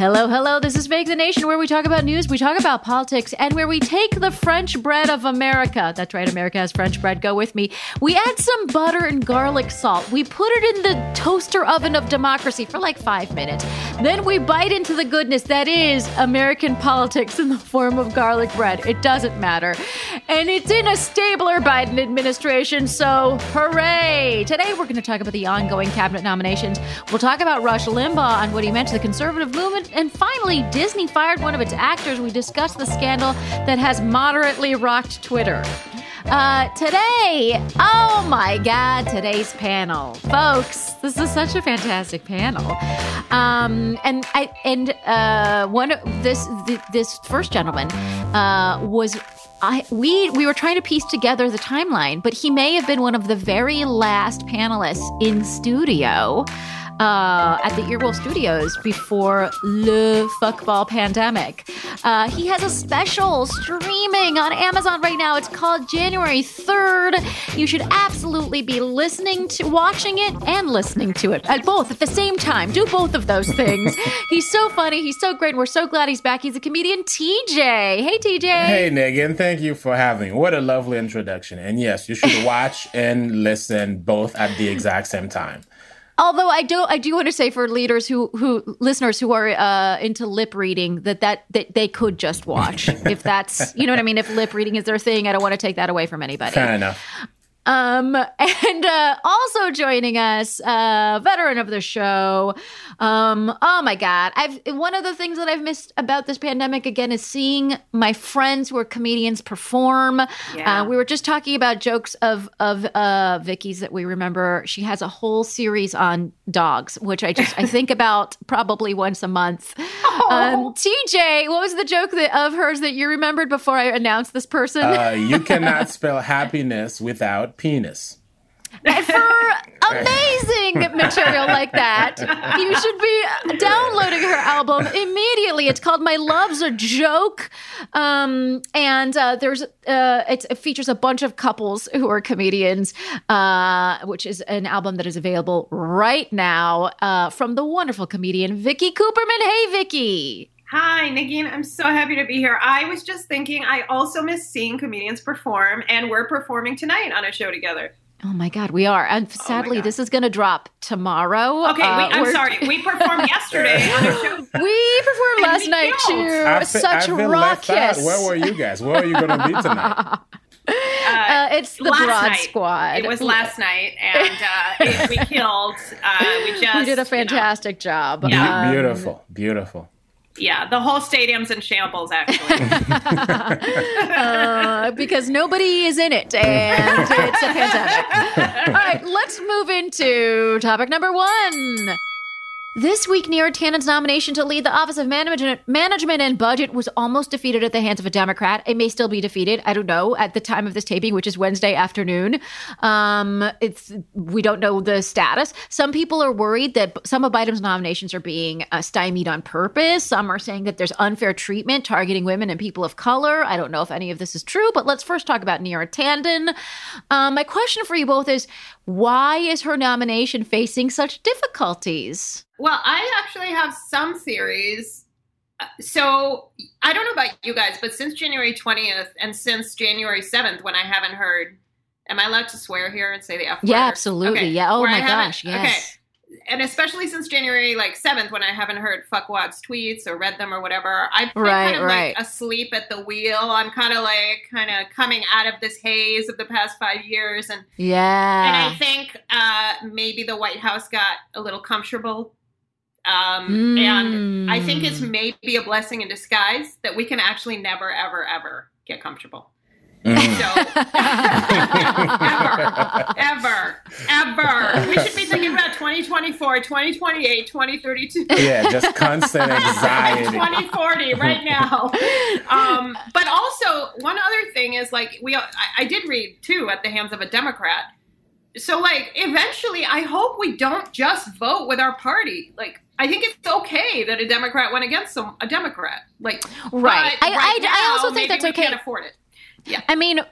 Hello, hello. This is Fake the Nation, where we talk about news, we talk about politics, and where we take the French bread of America. That's right, America has French bread. Go with me. We add some butter and garlic salt. We put it in the toaster oven of democracy for like five minutes. Then we bite into the goodness that is American politics in the form of garlic bread. It doesn't matter. And it's in a stabler Biden administration, so hooray! Today we're going to talk about the ongoing cabinet nominations. We'll talk about Rush Limbaugh and what he meant to the conservative movement and finally, Disney fired one of its actors. We discussed the scandal that has moderately rocked Twitter. Uh, today, oh my God, today's panel, folks. This is such a fantastic panel. Um, and I and uh, one this this first gentleman uh, was I we we were trying to piece together the timeline, but he may have been one of the very last panelists in studio uh, at the Earwolf Studios before Le Fuckball Pandemic. Uh, he has a special streaming on Amazon right now. It's called January 3rd. You should absolutely be listening to, watching it, and listening to it at both at the same time. Do both of those things. he's so funny. He's so great. We're so glad he's back. He's a comedian, TJ. Hey, TJ. Hey, Negin. Thank you for having. What a lovely introduction. And yes, you should watch and listen both at the exact same time. Although I do, I do want to say for leaders who, who listeners who are uh, into lip reading that, that that they could just watch if that's you know what I mean. If lip reading is their thing, I don't want to take that away from anybody. Fair enough. Um, and uh, also joining us, uh, veteran of the show. Um, oh my God, I've one of the things that I've missed about this pandemic again is seeing my friends who are comedians perform. Yeah. Uh, we were just talking about jokes of of uh, Vicky's that we remember. She has a whole series on dogs, which I just I think about probably once a month. Um, TJ, what was the joke that, of hers that you remembered before I announced this person? Uh, you cannot spell happiness without penis. for amazing material like that, you should be downloading her album immediately. It's called "My Love's a Joke," um, and uh, there's uh, it features a bunch of couples who are comedians, uh, which is an album that is available right now uh, from the wonderful comedian Vicky Kuperman. Hey, Vicky. Hi, Nikki. I'm so happy to be here. I was just thinking, I also miss seeing comedians perform, and we're performing tonight on a show together. Oh my God, we are. And sadly, God. this is going to drop tomorrow. Okay, we, Uh, I'm we're- sorry. We performed yesterday on a show. We performed last we night killed. too. I fe- Such I feel left out. Where were you guys? Where are you going to be tonight? Uh, it's the last Broad night. Squad. It was last night, and uh, it, we killed. Uh, we just we did a you know, fantastic job. Yeah. Um, beautiful, beautiful. Yeah, the whole stadium's in shambles. Actually, uh, because nobody is in it, and it's a pandemic. All right, let's move into topic number one. This week, Neera Tanden's nomination to lead the Office of Management, and Budget was almost defeated at the hands of a Democrat. It may still be defeated. I don't know at the time of this taping, which is Wednesday afternoon. Um, it's we don't know the status. Some people are worried that some of Biden's nominations are being uh, stymied on purpose. Some are saying that there's unfair treatment targeting women and people of color. I don't know if any of this is true, but let's first talk about Neera Tanden. Um, my question for you both is: Why is her nomination facing such difficulties? Well, I actually have some theories. Uh, So I don't know about you guys, but since January 20th and since January 7th, when I haven't heard, am I allowed to swear here and say the F word? Yeah, absolutely. Okay. Yeah. Oh Where my gosh. Yes. and especially since January like seventh, when I haven't heard fuckwad's tweets or read them or whatever, I've been Right, kind of right. like asleep at the wheel. I'm kind of like kind of coming out of this haze of the past five years, and yeah. and I think uh, maybe the White House got a little comfortable. Um, And I think it's Mm. maybe a blessing in disguise that we can actually never, ever, ever get comfortable. Mm. So ever, ever, ever. We should be thinking about 2024, 2028, 2032. yeah, just constant anxiety. 2040 right now. Um, but also, one other thing is like we, I, I did read too at the hands of a Democrat. So like, eventually, I hope we don't just vote with our party. Like, I think it's okay that a Democrat went against some a Democrat. Like, Right. I- I- I now, also think that's okay. Can't afford it. Yeah. I mean, uh,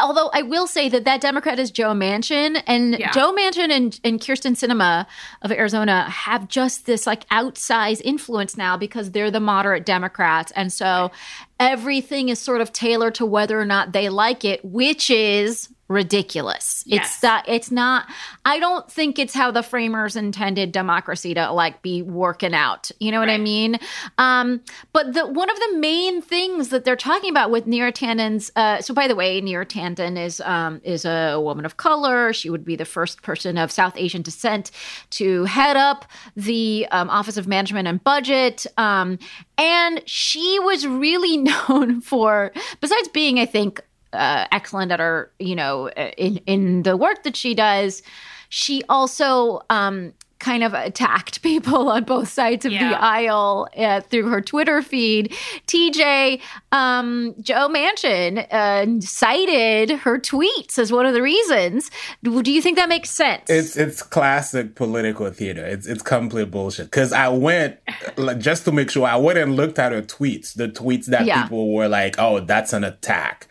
although I will say that that Democrat is Joe Manchin, and Yeah. Joe Manchin and, and Kyrsten Sinema of Arizona have just this like outsized influence now because they're the moderate Democrats, and so everything is sort of tailored to whether or not they like it, which is ridiculous. It's Yes. that it's not. I don't think it's how the framers intended democracy to like be working out. You know what I mean? Um, but the one of the main things that they're talking about with Neera Tanden's. Uh, so, by the way, Neera Tanden is um, is a woman of color. She would be the first person of South Asian descent to head up the um, Office of Management and Budget. Um, and she was really known for, besides being, I think, uh, excellent at her, you know, uh, in in the work that she does. She also um, kind of attacked people on both sides of the aisle uh, through her Twitter feed. TJ, um, Joe Manchin uh, cited her tweets as one of the reasons. Do do you think that makes sense? It's it's classic political theater. It's it's complete bullshit. Because I went just to make sure I went and looked at her tweets, the tweets that Yeah. people were like, "Oh, that's an attack."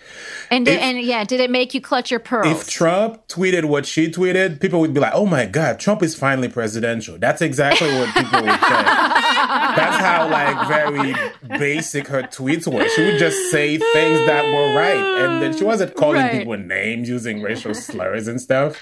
and if- and yeah, did it make you clutch your pearls? If Trump tweeted what she tweeted, people would be like, "Oh my god, Trump is finally presidential." That's exactly what people would say. That's how like very basic her tweets were. She would just say things that were right, and then she wasn't calling Right. people names, using racial slurs and stuff.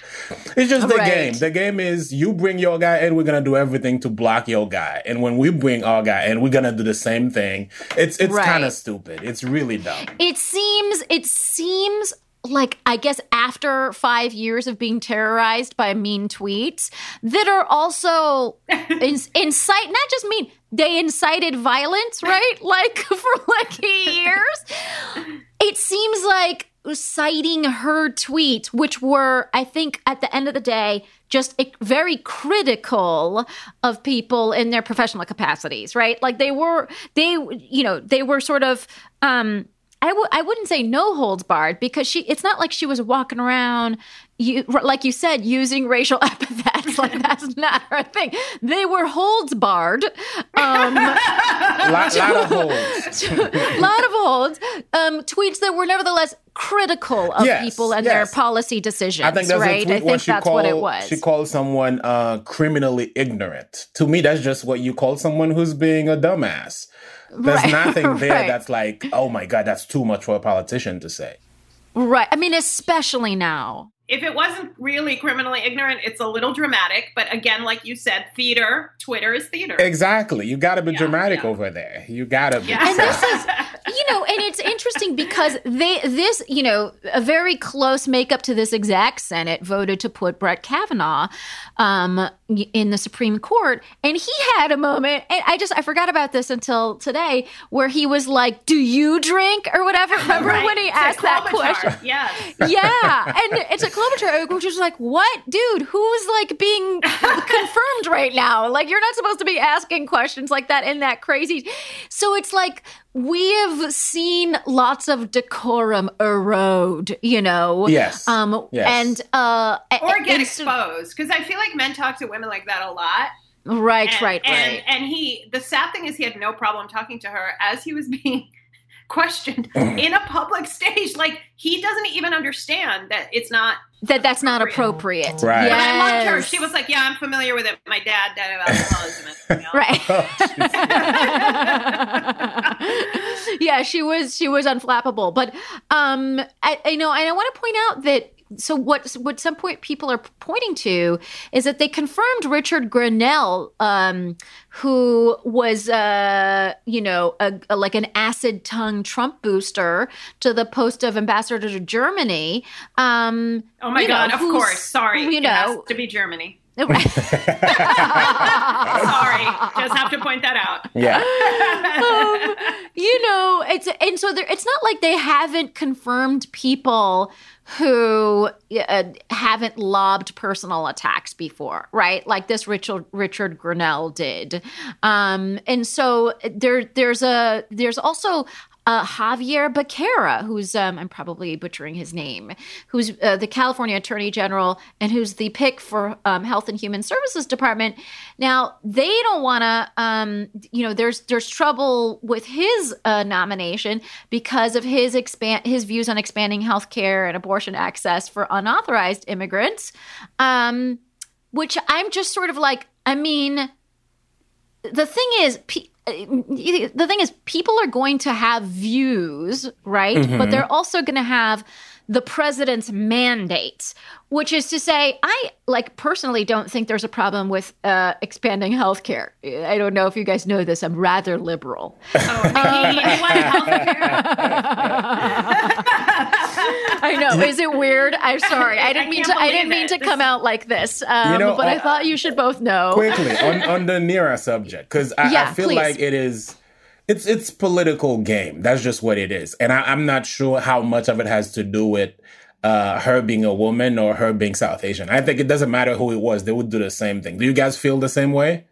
It's just the Right. game. The game is you bring your guy, and we're gonna do everything to block your guy. And when we bring our guy, and we're gonna do the same thing. It's it's Right. kind of stupid. It's really dumb. It seems it seems like I guess after five years of being terrorized by mean tweets that are also in, incite not just mean they incited violence, right? Like for like years. It seems like citing her tweets, which were, I think, at the end of the day, just very critical of people in their professional capacities, right? Like they were, they, you know, they were sort of, um, I w- I wouldn't say no holds barred because she it's not like she was walking around you like you said using racial epithets like that's not her thing they were holds barred um lot, lot of holes. lot of holds um tweets that were nevertheless critical of Yes, people and yes. their policy decisions I think there's right a tweet i think she that's called, what it was She called someone uh, criminally ignorant. To me, that's just what you call someone who's being a dumbass. There's Right, nothing there right. that's like, oh my god, that's too much for a politician to say. Right. I mean, especially now. If it wasn't really criminally ignorant, it's a little dramatic. But again, like you said, theater, Twitter is theater. Exactly. You gotta be Yeah, dramatic yeah. over there. You gotta be. Yeah. And this is, you know, and it's interesting because they, this, you know, a very close makeup to this exact Senate voted to put Brett Kavanaugh um, in the Supreme Court. And he had a moment, and I just, I forgot about this until today, where he was like, Do you drink or whatever? Remember Right. when he To asked that question? Yeah, yeah, and it's a Klobuchar, which is like, what, dude? Who's like being confirmed right now? Like, you're not supposed to be asking questions like that in that crazy. So it's like we have seen lots of decorum erode, you know. Yes. Um. Yes. And uh. Or get exposed. Because I feel like men talk to women like that a lot. Right. and, right. and, right. And he, the sad thing is, he had no problem talking to her as he was being questioned in a public stage. Like he doesn't even understand that it's not. that that's not appropriate. Right. But I loved her. She was like, "Yeah, I'm familiar with it. My dad died of alcoholism." you know. Right. Oh, yeah, she was she was unflappable. But um I, I know and I want to point out that so what what some point people are pointing to is that they confirmed Richard Grenell, um, who was uh, you know a, a- like an acid tongue Trump booster to the post of ambassador to Germany. Um, Oh my you know, god! Of course. Sorry. you it has know. to be Germany. right. Sorry. Just have to point that out. yeah. um, you know, it's and so there, it's not like they haven't confirmed people who uh, haven't lobbed personal attacks before, right? Like this Richard Richard Grenell did, um, and so there there's a there's also. Uh, Javier Becerra, who's um, I'm probably butchering his name, who's uh, the California Attorney General and who's the pick for um, Health and Human Services Department. Now they don't want to, um, you know, there's there's trouble with his uh, nomination because of his expand his views on expanding health care and abortion access for unauthorized immigrants, um, which I'm just sort of like, I mean, the thing is. Pe- the thing is people are going to have views right? But they're also going to have the president's mandates which is to say i like personally don't think there's a problem with uh, expanding healthcare. I don't know if you guys know this. I'm rather liberal. Oh, he, he wanted healthcare. i know is it weird i'm sorry i didn't I mean to i didn't mean it. to This- come out like this um, You know, but i I- thought you should both know Quickly on, on the Neera subject, because I, Yeah, I feel please. like it is. It's it's political game. That's just what it is, and I, I'm not sure how much of it has to do with uh, her being a woman or her being South Asian. I think it doesn't matter who it was; they would do the same thing. Do you guys feel the same way?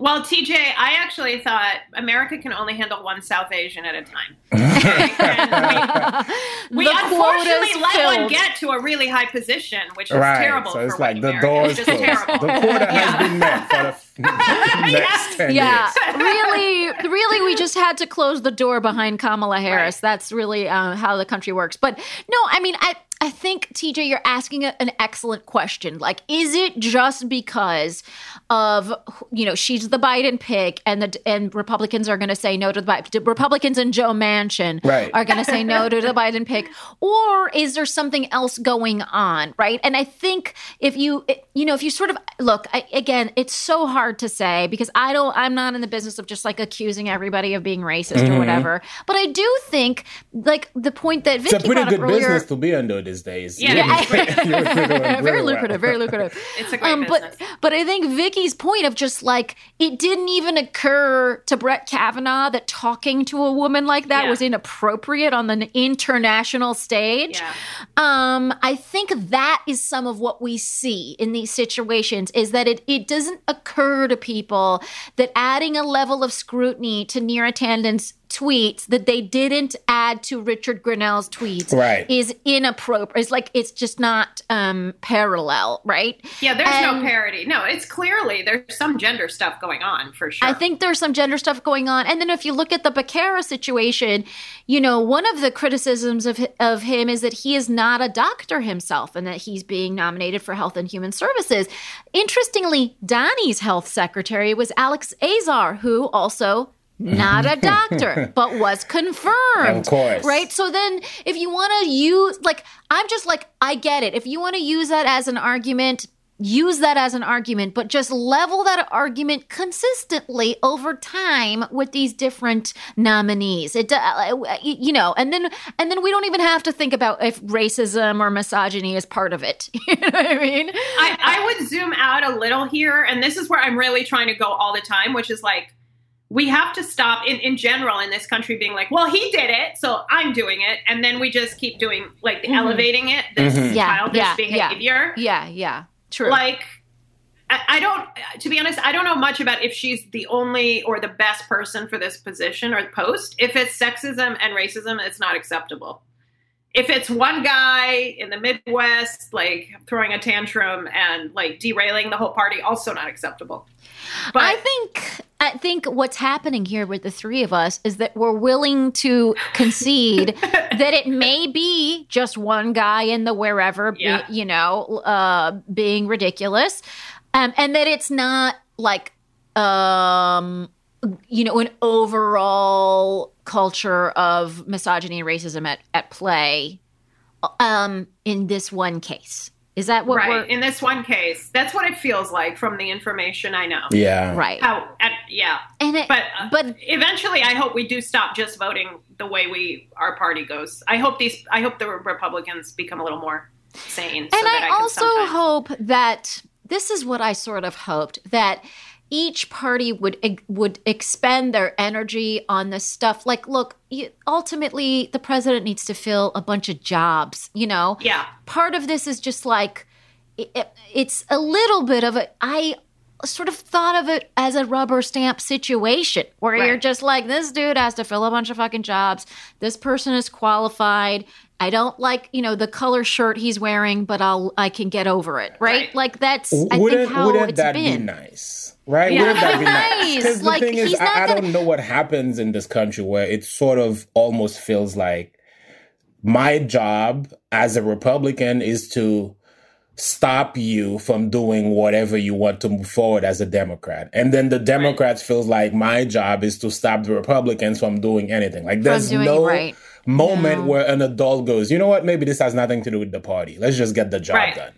Well, TJ, I actually thought America can only handle one South Asian at a time. We, we unfortunately quota's let one get to a really high position, which is right. terrible. so it's for like the door is closed. terrible. The quota has been met for the f- next ten yeah, years. really, really, we just had to close the door behind Kamala Harris. Right. That's really uh, how the country works. But no, I mean, I. I think TJ, you're asking a, an excellent question. Like, is it just because of you know she's the Biden pick, and the and Republicans are going to say no to the Biden, Republicans and Joe Manchin Right. are going to say no to the Biden pick, or is there something else going on, right? And I think if you you know if you sort of look I, again, it's so hard to say because I don't I'm not in the business of just like accusing everybody of being racist or mm-hmm. whatever. But I do think like the point that Vicky It's a pretty good earlier. business to be under these days. Yeah. You're- Yeah. very lucrative, very lucrative. It's a great um, but business. but I think Vicky's point of just like it didn't even occur to Brett Kavanaugh that talking to a woman like that Yeah. was inappropriate on the international stage. Yeah. Um, I think that is some of what we see in these situations is that it, it doesn't occur to people that adding a level of scrutiny to Neera Tanden's tweets that they didn't add to Richard Grenell's tweets Right. is inappropriate. It's like it's just not um, parallel, right? Yeah, there's no And- parody. No, it's clearly there's some gender stuff going on for sure. I think there's some gender stuff going on. And then if you look at the Becerra situation, you know, one of the criticisms of, of him is that he is not a doctor himself and that he's being nominated for Health and Human Services. Interestingly, Donnie's health secretary was Alex Azar, who also not a doctor, but was confirmed. Of course. Right? So then if you want to use like I'm just like I get it. If you want to use that as an argument, use that as an argument, but just level that argument consistently over time with these different nominees. It, uh, you know, and then and then we don't even have to think about if racism or misogyny is part of it. you know what I mean? I, I would zoom out a little here, and this is where I'm really trying to go all the time, which is like we have to stop in, in general in this country being like, well, he did it, so I'm doing it, and then we just keep doing like Mm-hmm. elevating it, this Yeah, childish yeah, yeah. behavior. Yeah, yeah, true. Like, I, I don't, to be honest, I don't know much about if she's the only or the best person for this position or post. If it's sexism and racism, it's not acceptable. If it's one guy in the Midwest, like throwing a tantrum and like derailing the whole party, also not acceptable. But I think I think what's happening here with the three of us is that we're willing to concede that it may be just one guy in the wherever, be- you know, uh, being ridiculous, um, and that it's not like um, you know an overall culture of misogyny and racism at at play um, in this one case. Is that what right we're in this one case, that's what it feels like from the information I know. Yeah. right? How, and, yeah, And it, but uh, but eventually i hope we do stop just voting the way we our party goes i hope these i hope the republicans become a little more sane so and that I, can also sometimes- hope that this is what I sort of hoped that each party would would expend their energy on this stuff. Like, look, you, ultimately, the president needs to fill a bunch of jobs. You know, yeah part of this is just like it, it's a little bit of a I sort of thought of it as a rubber stamp situation where Right. you're just like this dude has to fill a bunch of fucking jobs. This person is qualified. I don't like, you know, the color shirt he's wearing, but I'll I can get over it, right? Right. Like that's I wouldn't think how wouldn't it's that been. be nice? Right? Yeah. Wouldn't that be Nice. nice? Because the thing is, I, I gonna- don't know what happens in this country where it sort of almost feels like my job as a Republican is to stop you from doing whatever you want to move forward as a Democrat. And then the Democrats feels like my job is to stop the Republicans from doing anything. Like there's doing no right. Moment No. where an adult goes, you know what, maybe this has nothing to do with the party. Let's just get the job Right. done.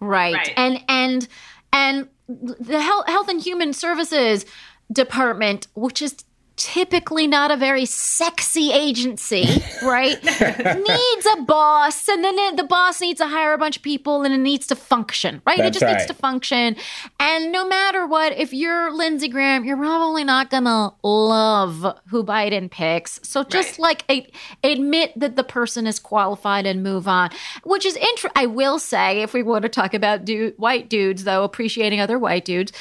Right. Right. And and and the health, health and human services department, which is typically not a very sexy agency, right? needs a boss and then it, the boss needs to hire a bunch of people and it needs to function, right? it That's just needs to function. And no matter what, if you're Lindsey Graham, you're probably not going to love who Biden picks. So just like a, admit that the person is qualified and move on, which is interesting. I will say, if we want to talk about du- white dudes, though, appreciating other white dudes,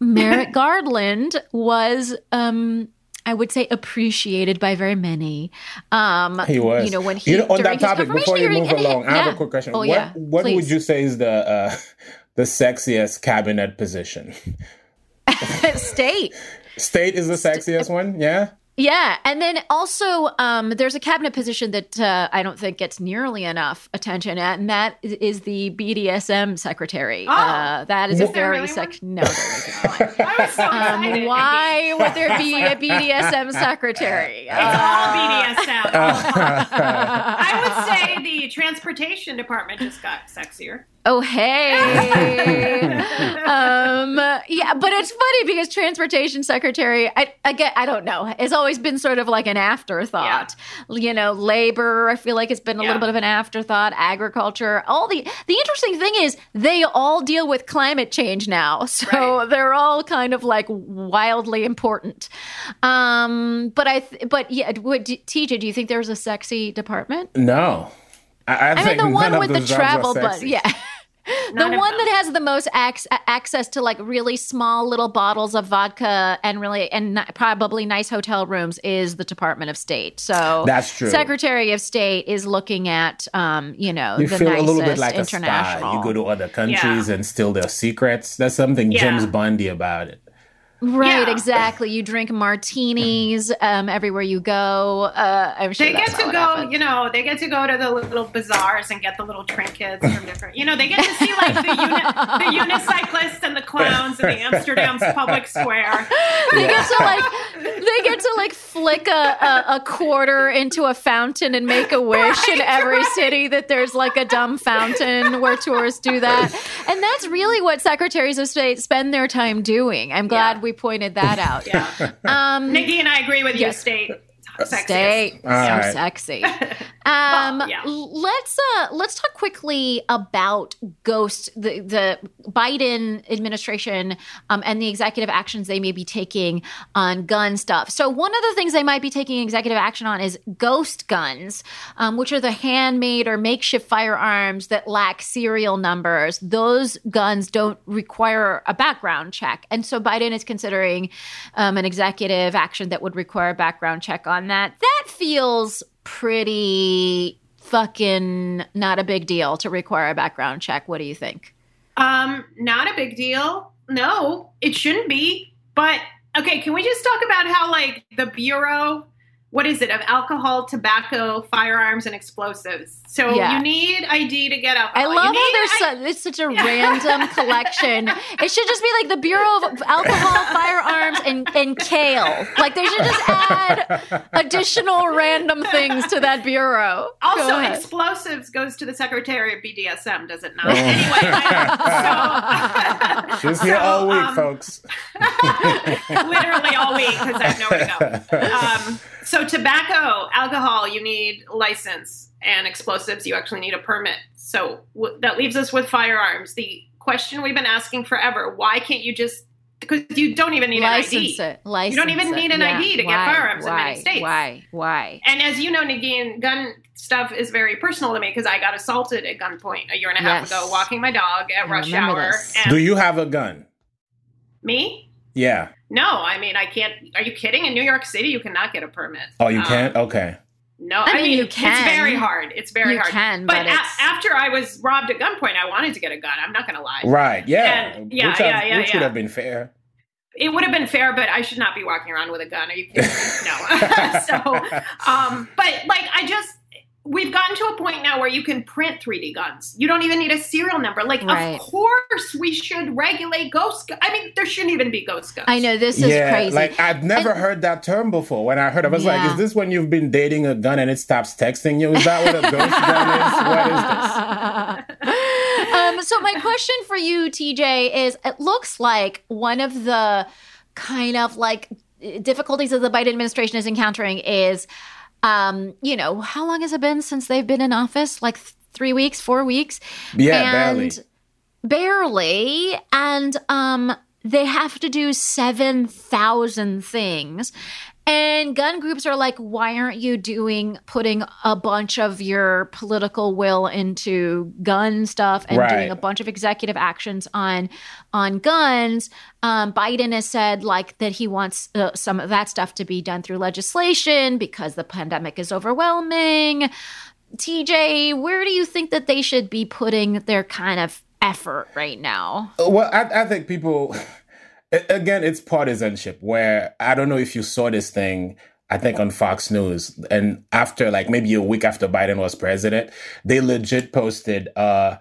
Merrick Garland was, um, I would say, appreciated by very many. Um, He was. you know, when he you know, on that topic, before you move along, I have yeah. a quick question. Oh, what yeah. what would you say is the uh, the sexiest cabinet position? state? State is the sexiest one, yeah. Yeah, and then also um, there's a cabinet position that uh, I don't think gets nearly enough attention at, and that is- is the BDSM secretary. Oh. uh, that is a Is there very really sex. No, there isn't one. I was so Um, excited. why would there be a BDSM secretary? It's all Uh, BDSM. I would say the transportation department just got sexier. Oh hey, um, yeah, but it's funny because transportation secretary, I, I I don't know, has always been sort of like an afterthought. You know, labor, I feel like it's been a Yeah. little bit of an afterthought. Agriculture, all the the interesting thing is they all deal with climate change now, so Right. they're all kind of like wildly important. Um, but I, th- but yeah, would TJ, do you think there's a sexy department? No, I, I, I mean, the one with the those jobs are travel, but yeah. The one them. that has the most ac- access to like really small little bottles of vodka and really and ni- probably nice hotel rooms is the Department of State. So That's true. Secretary of State is looking at, um, you know, You the feel a nicest little bit like a spy. international. You go to other countries and steal their secrets. There's something Yeah. James Bondy about it. Right, Yeah. exactly. You drink martinis um, everywhere you go. Uh, I'm sure They get to go, happened. you know, they get to go to the little bazaars and get the little trinkets from different, you know, they get to see like the, uni- the unicyclists and the clowns in the Amsterdam's public square. they get to like they get to like flick a, a, a quarter into a fountain and make a wish Right, in every right. city that there's like a dumb fountain where tourists do that. And that's really what secretaries of state spend their time doing. I'm glad Yeah. we pointed that out. Yeah. Um, Nikki and I agree with you, state. Sexiest. Stay so right. sexy. Um, Well, yeah. let's uh, let's talk quickly about Ghost, the the Biden administration, um, and the executive actions they may be taking on gun stuff. So one of the things they might be taking executive action on is ghost guns, um, which are the handmade or makeshift firearms that lack serial numbers. Those guns don't require a background check, and so Biden is considering um, an executive action that would require a background check on that. That feels pretty fucking not a big deal to require a background check. What do you think? Um, not a big deal. No, it shouldn't be. But okay, can we just talk about how like the Bureau, what is it, of alcohol, tobacco, firearms, and explosives? So Yeah. you need ID to get alcohol. I love how there's I- su- it's such a random collection. It should just be like the Bureau of Alcohol, Firearms, and, and Kale. Like they should just add additional random things to that bureau. Also, ahead. explosives goes to the Secretary of BDSM, does it not? Oh. Anyway, I, so She's here so, all week, um, folks. literally all week because I have nowhere to go. Um, so tobacco, alcohol, you need license, and explosives, you actually need a permit. So w- that leaves us with firearms. The question we've been asking forever: Why can't you just? Because you don't even need license an ID. it. License you don't even it. need an Yeah. ID to get Why? firearms in Why? many states. Why? Why? And as you know, Negin, gun stuff is very personal to me because I got assaulted at gunpoint a year and a half Yes. ago walking my dog at I rush hour. And Do you have a gun? me? Yeah. No, I mean I can't. Are you kidding? In New York City, you cannot get a permit. Oh, you Um, can't? Okay. No, I I, mean, mean, you can. It's very hard. It's very hard. You hard. can, but but a- after I was robbed at gunpoint, I wanted to get a gun. I'm not going to lie. Right. Yeah. And- yeah, which yeah, have- yeah, which yeah. would have been fair. It would have been fair, but I should not be walking around with a gun. Are you kidding me? No. so, um, but like, I just we've gotten to a point now where you can print 3D guns. You don't even need a serial number. Like, Right. of course, we should regulate ghost. Gu- I mean, there shouldn't even be ghost guns. I know this is yeah, crazy. like I've never And- heard that term before. When I heard, it, I was like, "Is this when you've been dating a gun and it stops texting you? Is that what a ghost gun is? What is this?" um, so my question for you, TJ, is: It looks like one of the kind of like difficulties that the Biden administration is encountering is, um, you know, how long has it been since they've been in office? Like th- three weeks, four weeks? Yeah, and barely. barely and um they have to do 7000 things and gun groups are like why aren't you doing putting a bunch of your political will into gun stuff and Right. doing a bunch of executive actions on on guns um, biden has said like that he wants uh, some of that stuff to be done through legislation because the pandemic is overwhelming TJ, where do you think that they should be putting their kind of effort right now? Well, I, I think people, again, it's partisanship where I don't know if you saw this thing. I think on Fox News, and after like maybe a week after Biden was president, they legit posted uh,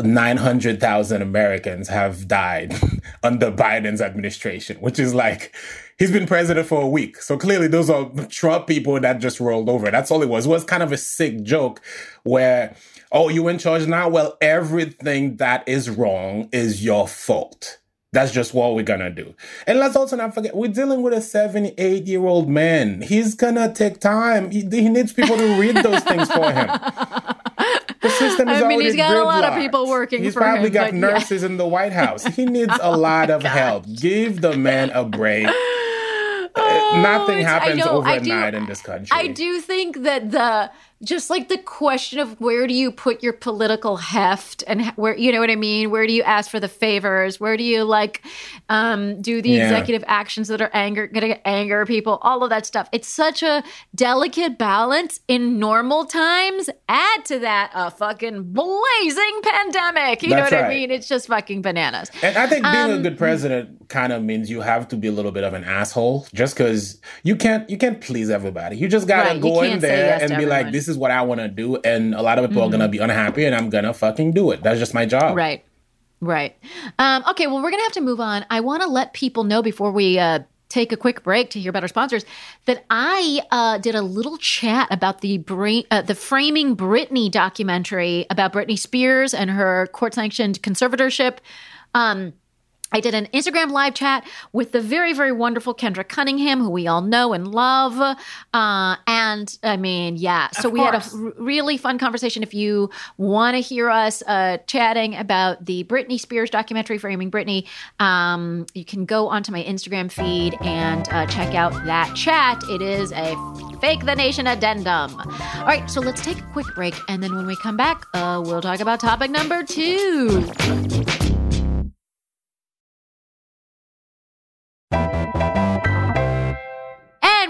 900,000 Americans have died under Biden's administration, which is like, he's been president for a week. So clearly those are Trump people that just rolled over. That's all it was. It was kind of a sick joke where, oh, you in charge now? Well, everything that is wrong is your fault. That's just what we're gonna do. And let's also not forget, we're dealing with a 78 year old man. He's gonna take time. He, he needs people to read those things for him. The system is I mean, already he's got a lot of people working He's for probably him, got but yeah. nurses in the White House. He needs oh a lot of help. Give the man a break. Oh, Nothing Oh, I happens know, I do- overnight in this country. I do think that the just like the question of where do you put your political heft and where you know what I mean? Where do you ask for the favors? Where do you like um, do the Yeah. executive actions that are anger to anger people? All of that stuff. It's such a delicate balance in normal times. Add to that a fucking blazing pandemic. You know That's what I mean? It's just fucking bananas. And I think being a Um, good president kind of means you have to be a little bit of an asshole, just because you can't you can't please everybody. You just gotta Right, go in there yes and be like, everyone. "This is what I want to do," and a lot of people are gonna be unhappy, and I'm gonna fucking do it. That's just my job. Right. Right. Um, okay. Well, we're going to have to move on. I want to let people know before we uh, take a quick break to hear about our sponsors, that I uh, did a little chat about the Bra- uh, the Framing Britney documentary about Britney Spears and her court sanctioned conservatorship. Um, I did an Instagram live chat with the very, very wonderful Kendra Cunningham, who we all know and love. Uh, and I mean, yeah, so Of we had a really fun conversation. If you want to hear us uh, chatting about the Britney Spears documentary, Framing Britney, um, you can go onto my Instagram feed and uh, check out that chat. It is a Fake the Nation addendum. All right, so let's take a quick break. And then when we come back, uh, we'll talk about topic number two.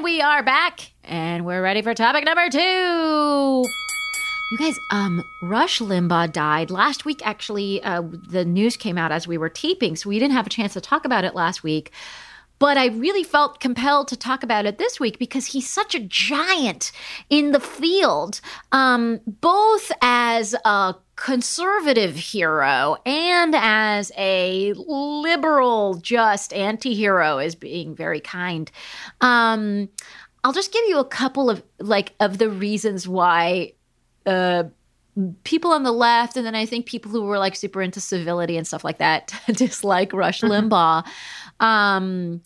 We are back, and we're ready for topic number two. You guys, um, Rush Limbaugh died last week. Actually, uh, the news came out as we were taping, so we didn't have a chance to talk about it last week. But I really felt compelled to talk about it this week because he's such a giant in the field, um, both as a conservative hero and as a liberal, just anti hero, is being very kind. Um, I'll just give you a couple of like of the reasons why uh, people on the left, and then I think people who were like super into civility and stuff like that dislike Rush Limbaugh. Um,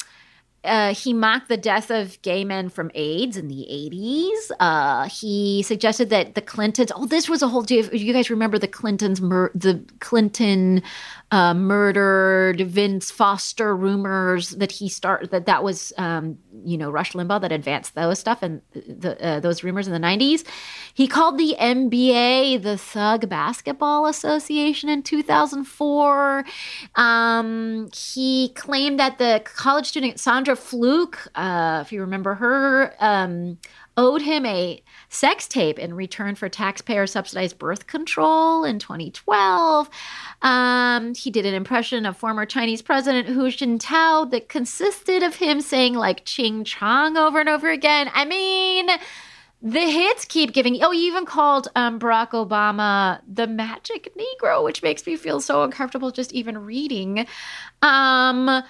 uh, he mocked the death of gay men from AIDS in the 80s. Uh, he suggested that the Clintons, oh, this was a whole, you guys remember the Clintons, mur- the Clinton uh, murdered Vince Foster rumors that he started, that that was, um, you know, Rush Limbaugh that advanced those stuff and the, uh, those rumors in the 90s. He called the NBA the Thug Basketball Association in 2004. Um, he claimed that the college student Sandra Fluke, uh, if you remember her, um, owed him a sex tape in return for taxpayer subsidized birth control in 2012. Um, he did an impression of former Chinese President Hu Jintao that consisted of him saying like Ching Chong over and over again. I mean, the hits keep giving. Oh, he even called um, Barack Obama the magic Negro, which makes me feel so uncomfortable just even reading. Um,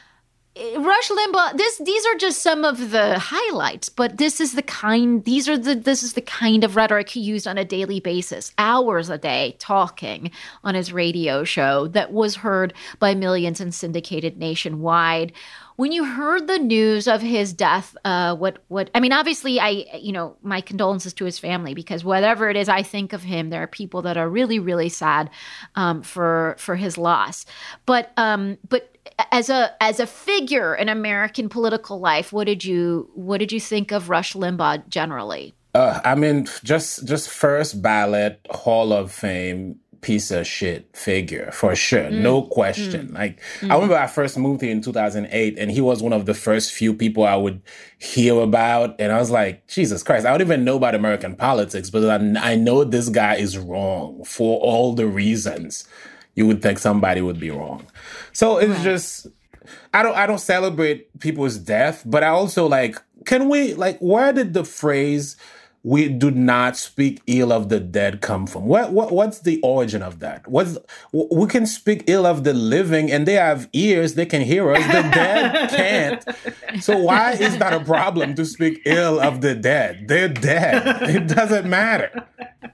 Rush Limbaugh. This these are just some of the highlights, but this is the kind. These are the this is the kind of rhetoric he used on a daily basis, hours a day, talking on his radio show that was heard by millions and syndicated nationwide. When you heard the news of his death, uh, what what I mean, obviously, I you know my condolences to his family because whatever it is I think of him, there are people that are really really sad um, for for his loss. But um, but as a as a figure in American political life, what did you what did you think of Rush Limbaugh generally? Uh, I mean, just just first ballot Hall of Fame piece of shit figure for sure, mm, no mm. question. Like I mm-hmm. remember I first moved here in 2008, and he was one of the first few people I would hear about, and I was like, Jesus Christ, I don't even know about American politics, but I, I know this guy is wrong for all the reasons you would think somebody would be wrong. So it's just I don't I don't celebrate people's death, but I also like can we like where did the phrase we do not speak ill of the dead come from? What, what what's the origin of that? What's we can speak ill of the living and they have ears, they can hear us. The dead can't. So why is that a problem to speak ill of the dead? They're dead. It doesn't matter.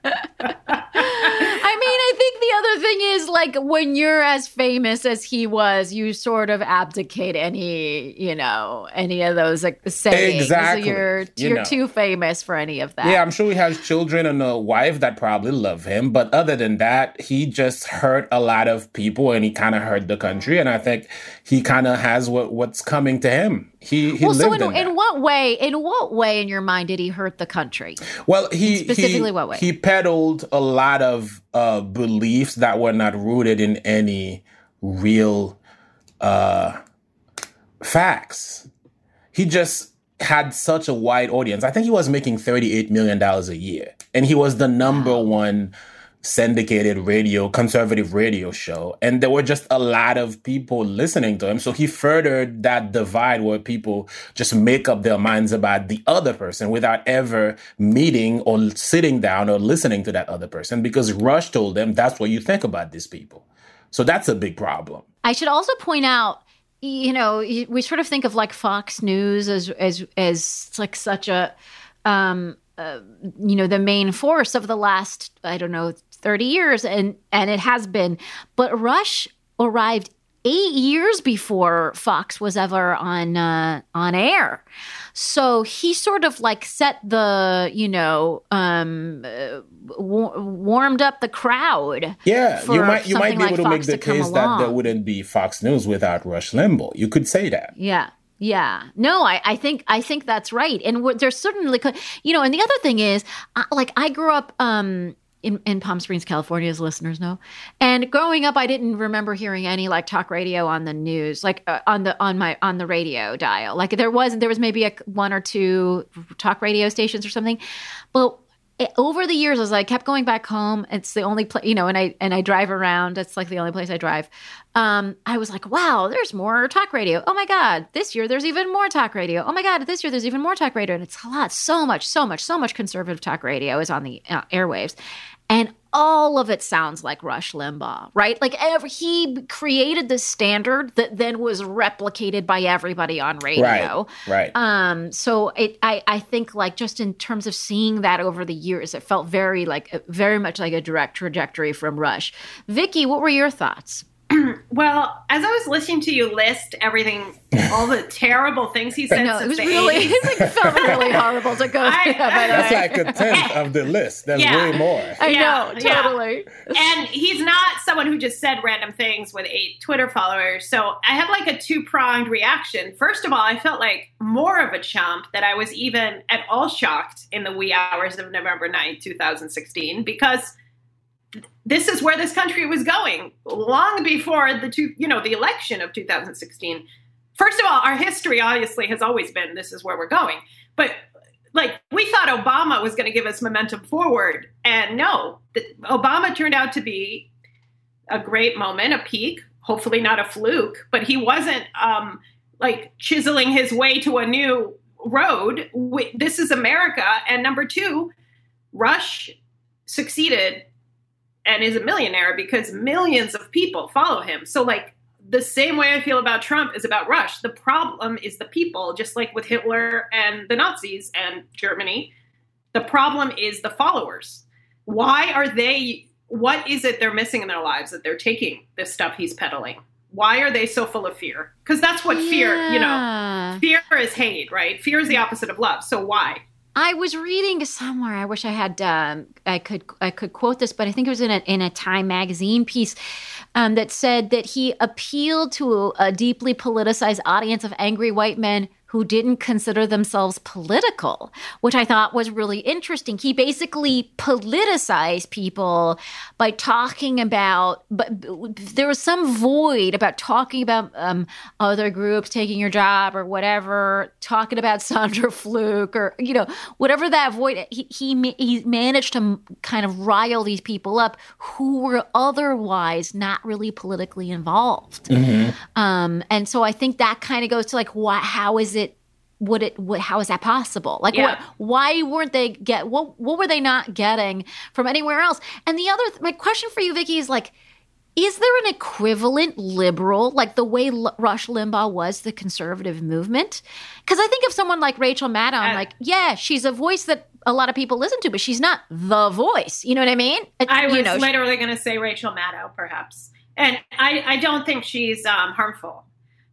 I mean, I think the other thing is like when you're as famous as he was, you sort of abdicate any, you know, any of those like sayings. Exactly. You're You you're know. too famous for any of that. Yeah, I'm sure he has children and a wife that probably love him. But other than that, he just hurt a lot of people and he kind of hurt the country. And I think he kind of has what, what's coming to him. He, he well, so lived in, in, in what way? In what way, in your mind, did he hurt the country? Well, he Specifically he, what way? He peddled a lot of uh, beliefs that were not rooted in any real uh, facts. He just had such a wide audience. I think he was making thirty-eight million dollars a year, and he was the number one syndicated radio, conservative radio show. And there were just a lot of people listening to him. So he furthered that divide where people just make up their minds about the other person without ever meeting or sitting down or listening to that other person because Rush told them that's what you think about these people. So that's a big problem. I should also point out you know, we sort of think of like Fox News as as as like such a um uh, you know the main force of the last I don't know 30 years and and it has been but Rush arrived 8 years before Fox was ever on uh, on air so he sort of like set the you know um uh, war- warmed up the crowd Yeah, you might you might be like able to make the to case that there wouldn't be Fox News without Rush Limbaugh. You could say that. Yeah. Yeah. No, I, I think I think that's right. And there's certainly, you know, and the other thing is, like, I grew up um, in, in Palm Springs, California, as listeners know. And growing up, I didn't remember hearing any like talk radio on the news, like uh, on the on my on the radio dial. Like there was there was maybe a one or two talk radio stations or something, but it, over the years as i kept going back home it's the only place you know and i and i drive around it's like the only place i drive um, i was like wow there's more talk radio. Oh my god this year there's even more talk radio. Oh my god this year there's even more talk radio. And it's a lot so much so much so much conservative talk radio is on the uh, airwaves. And all of it sounds like Rush Limbaugh, right? Like every, he created the standard that then was replicated by everybody on radio. Right. Right. Um, so it, I, I think like just in terms of seeing that over the years, it felt very like very much like a direct trajectory from Rush. Vicky, what were your thoughts? Well, as I was listening to you list everything, all the terrible things he said No, since it was the really 80s, it like, felt really horrible to go I- through that. By That's way. like a tenth of the list. There's Yeah. way more. I Yeah, know, yeah. totally. and he's not someone who just said random things with eight Twitter followers. So I had like a two pronged reaction. First of all, I felt like more of a chump that I was even at all shocked in the wee hours of November 9th, 2016, because this is where this country was going long before the two, you know, the election of 2016. First of all, our history obviously has always been this is where we're going. But like we thought Obama was going to give us momentum forward, and no, Obama turned out to be a great moment, a peak. Hopefully, not a fluke, but he wasn't um, like chiseling his way to a new road. This is America, and number two, Rush succeeded and is a millionaire because millions of people follow him. So, like, the same way I feel about Trump is about Rush. The problem is the people, just like with Hitler and the Nazis and Germany. The problem is the followers. Why are they, what is it they're missing in their lives that they're taking this stuff he's peddling? Why are they so full of fear? Because that's what fear, you know, fear is hate, right? Fear is the opposite of love. So why? I was reading somewhere. I wish I had. Um, I could. I could quote this, but I think it was in a in a Time magazine piece um, that said that he appealed to a deeply politicized audience of angry white men who didn't consider themselves political, which I thought was really interesting. He basically politicized people by talking about, but there was some void about talking about um, other groups taking your job or whatever, talking about Sandra Fluke or you know whatever that void. He he he managed to kind of rile these people up who were otherwise not really politically involved. Um, and so I think that kind of goes to like, why, how is it? Would it? What, how is that possible? Like, Yeah. what, why weren't they get? What what were they not getting from anywhere else? And the other, my question for you, Vicky, is like, is there an equivalent liberal, like the way L- Rush Limbaugh was the conservative movement? Because I think of someone like Rachel Maddow, I'm Uh, like, yeah, she's a voice that a lot of people listen to, but she's not the voice. You know what I mean? It- I was you know, literally going to say Rachel Maddow, perhaps. And I, I don't think she's um, harmful.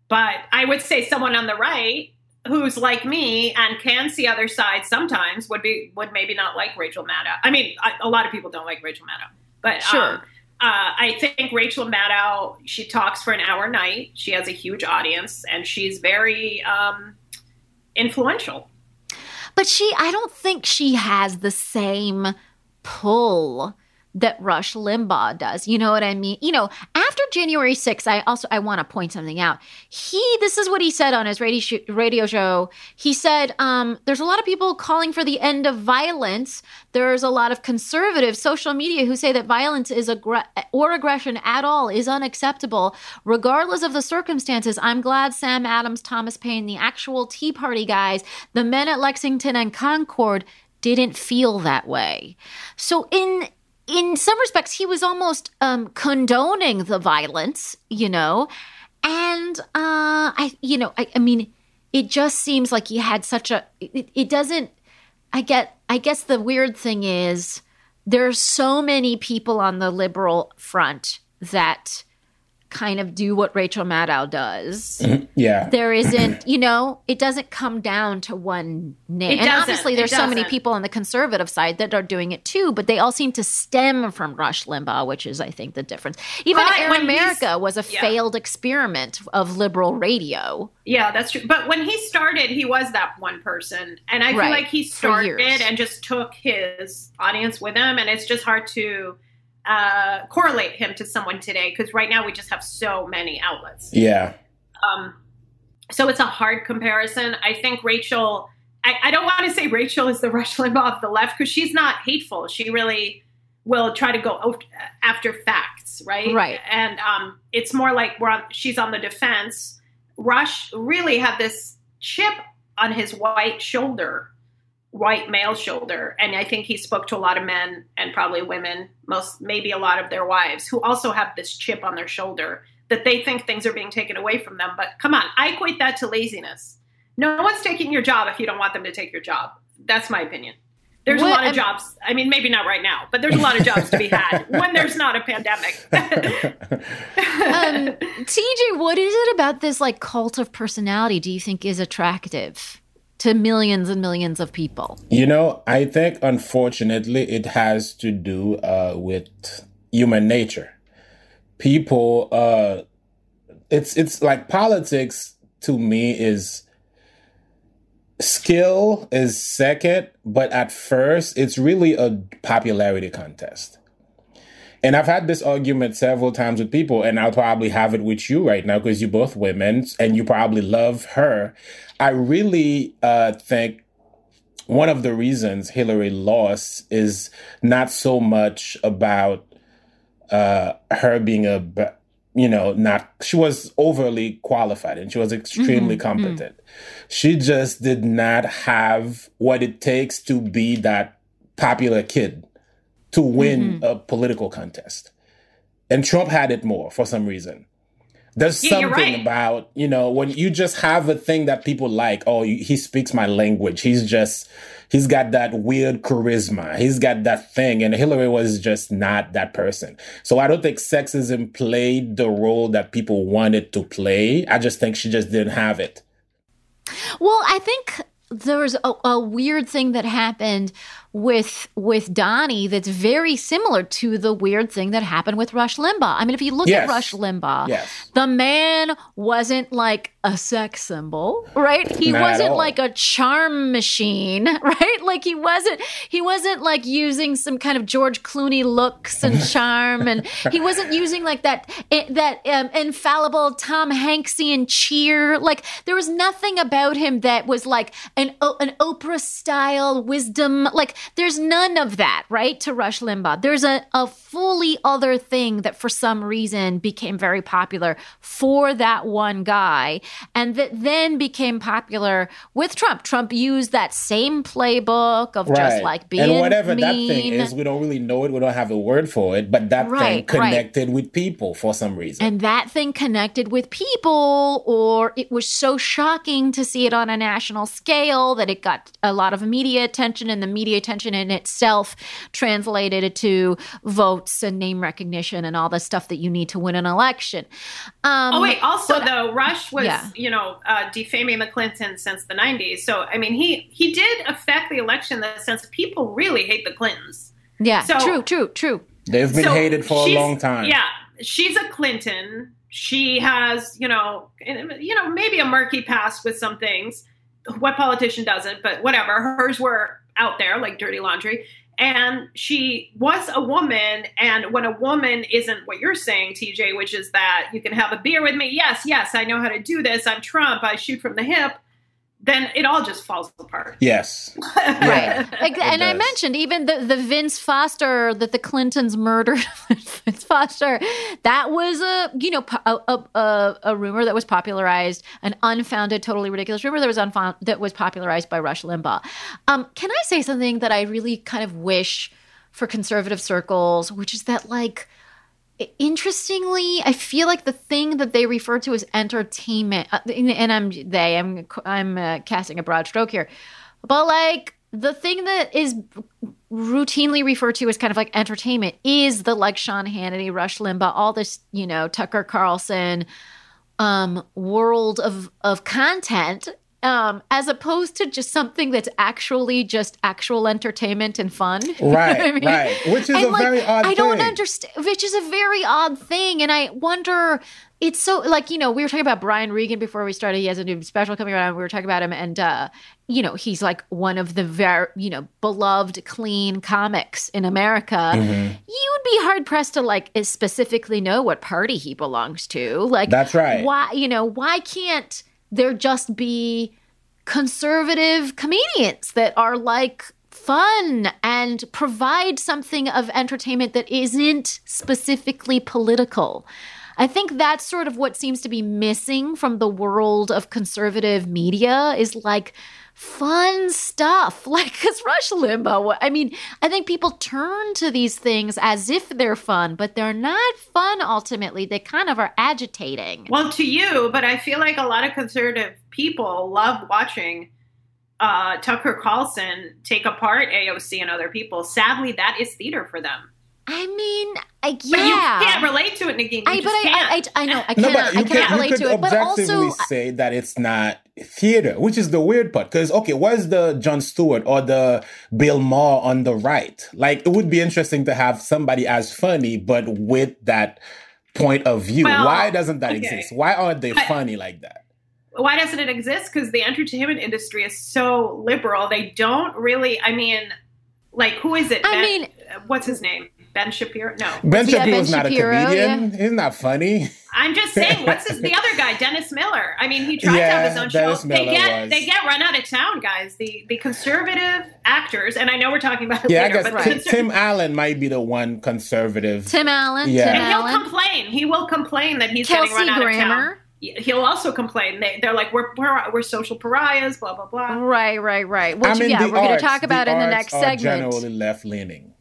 But I would say someone on the right who's like me and can see other sides sometimes would be would maybe not like Rachel Maddow. I mean, I, a lot of people don't like Rachel Maddow, but Sure. um, uh, I think Rachel Maddow she talks for an hour night. She has a huge audience and she's very um, influential. But she, I don't think she has the same pull that Rush Limbaugh does. You know what I mean? You know, after January 6th, I also I want to point something out. He this is what he said on his radio sh- radio show. He said um there's a lot of people calling for the end of violence. There's a lot of conservative social media who say that violence is aggr- or aggression at all is unacceptable regardless of the circumstances. I'm glad Sam Adams, Thomas Paine, the actual Tea Party guys, the men at Lexington and Concord didn't feel that way. So in in some respects he was almost um condoning the violence, you know. and uh, I, you know, I, I mean, it just seems like he had such a. It, it doesn't. I get. I guess the weird thing is there's so many people on the liberal front that kind of do what Rachel Maddow does. Mm-hmm. Yeah. There isn't, you know, it doesn't come down to one name. And obviously there's so many people on the conservative side that are doing it too, but they all seem to stem from Rush Limbaugh, which is I think the difference. Even But Air when America was a yeah. failed experiment of liberal radio. Yeah, that's true. But when he started, he was that one person. And I feel like he started years. and just took his audience with him. And it's just hard to uh, correlate him to someone today because right now we just have so many outlets. Yeah. Um, so it's a hard comparison. I think Rachel, I, I don't want to say Rachel is the Rush Limbaugh of the left because she's not hateful. She really will try to go o- after facts, right? Right. And um, it's more like we're on, she's on the defense. Rush really had this chip on his white shoulder, white male shoulder, and I think he spoke to a lot of men and probably women, most maybe a lot of their wives, who also have this chip on their shoulder that they think things are being taken away from them. But come on, I equate that to laziness. No one's taking your job if you don't want them to take your job. That's my opinion. There's What- a lot of I'm- jobs. I mean, maybe not right now, but there's a lot of jobs to be had when there's not a pandemic. Um, TJ, what is it about this like cult of personality do you think is attractive to millions and millions of people? You know, I think unfortunately it has to do uh, with human nature. People, uh, it's it's like politics to me is skill is second, but at first it's really a popularity contest. And I've had this argument several times with people, and I'll probably have it with you right now because you're both women and you probably love her. I really uh, think one of the reasons Hillary lost is not so much about uh, her being a, you know, not, she was overly qualified and she was extremely competent. She just did not have what it takes to be that popular kid to win a political contest. And Trump had it more for some reason. There's Yeah, something right. about, you know, when you just have a thing that people like, oh, he speaks my language. He's just, he's got that weird charisma. He's got that thing. And Hillary was just not that person. So I don't think sexism played the role that people wanted to play. I just think she just didn't have it. Well, I think there was a, a weird thing that happened with with Donnie that's very similar to the weird thing that happened with Rush Limbaugh. I mean, if you look Yes. at Rush Limbaugh, Yes. the man wasn't like a sex symbol, right? He Not wasn't like a charm machine, right? Like he wasn't he wasn't like using some kind of George Clooney looks and charm and he wasn't using like that eh, that um, infallible Tom Hanksian cheer. Like there was nothing about him that was like an an Oprah style wisdom. Like there's none of that, right? To Rush Limbaugh. There's a, a fully other thing that for some reason became very popular for that one guy and that then became popular with Trump. Trump used that same playbook of just like being and whatever mean. that thing is, we don't really know it. We don't have a word for it, but that Right, thing right. connected with people for some reason. and that thing connected with people, or it was so shocking to see it on a national scale that it got a lot of media attention, and the media attention in itself translated to votes and name recognition and all the stuff that you need to win an election. Um, Oh wait! Also, though, Rush was Yeah. you know uh, defaming the Clintons since the '90s. So I mean, he he did affect the election in the sense people really hate the Clintons. yeah, so- true, true, true. They've been So hated for a long time. Yeah, she's a Clinton. She has you know you know maybe a murky past with some things. What politician doesn't? But whatever. Hers were out there like dirty laundry. And she was a woman, and when a woman isn't what you're saying, TJ, which is that you can have a beer with me, yes, yes, I know how to do this, I'm Trump, I shoot from the hip, then it all just falls apart. Yes. Right. Like, and I mentioned even the, the Vince Foster that the Clintons murdered Vince Foster. That was a you know a, a, a, a rumor that was popularized, an unfounded, totally ridiculous rumor that was unfound that was popularized by Rush Limbaugh. Um, can I say something that I really kind of wish for conservative circles, which is that like interestingly, I feel like the thing that they refer to as entertainment, uh, and I'm they, I'm I'm uh, casting a broad stroke here, but like the thing that is routinely referred to as kind of like entertainment is the like Sean Hannity, Rush Limbaugh, all this you know Tucker Carlson um, world of of content um, as opposed to just something that's actually just actual entertainment and fun. Right, I mean? right. Which is and a like, very odd. I don't understand. Which is a very odd thing, and I wonder. It's so like you know we were talking about Brian Regan before we started. He has a new special coming around. We were talking about him, and uh, you know he's like one of the very you know beloved clean comics in America. Mm-hmm. You would be hard pressed to like specifically know what party he belongs to. Like that's right. Why you know why can't there just be conservative comedians that are like fun and provide something of entertainment that isn't specifically political. I think that's sort of what seems to be missing from the world of conservative media is like fun stuff. Like, because Rush Limbaugh, I mean, I think people turn to these things as if they're fun, but they're not fun ultimately. They kind of are agitating. Well, to you, but I feel like a lot of conservative people love watching uh, Tucker Carlson take apart AOC and other people. Sadly, that is theater for them. I mean, I, yeah. But you can't relate to it, Nikki. I, but I, I, I, know I can't. No, I can't can, relate to it. But also, say that it's not theater, which is the weird part. Because okay, where's the Jon Stewart or the Bill Maher on the right? Like, it would be interesting to have somebody as funny, but with that point of view. Well, Why doesn't that okay. exist? Why aren't they funny like that? Why doesn't it exist? Because the entertainment industry is so liberal. They don't really. I mean, like, who is it? I ben, mean, what's his name? Ben Shapiro? No. Ben yeah, Shapiro's ben not Shapiro, a comedian. Yeah. He's not funny. I'm just saying, what's his, the other guy, Dennis Miller? I mean, he tried yeah, to have his own Dennis show. Miller they get was. they get run out of town, guys. The the conservative actors, and I know we're talking about it yeah, later, I guess right. Tim, Tim, Allen might be the one conservative. Tim Allen, yeah, Tim and Allen. he'll complain. He will complain that he's Kelsey getting run out Grammer. of town he'll also complain. They, are like, we're, we're, we're social pariahs, blah blah blah. Right, right, right. Which I mean, yeah, we're going to talk about in the next segment. Generally left leaning.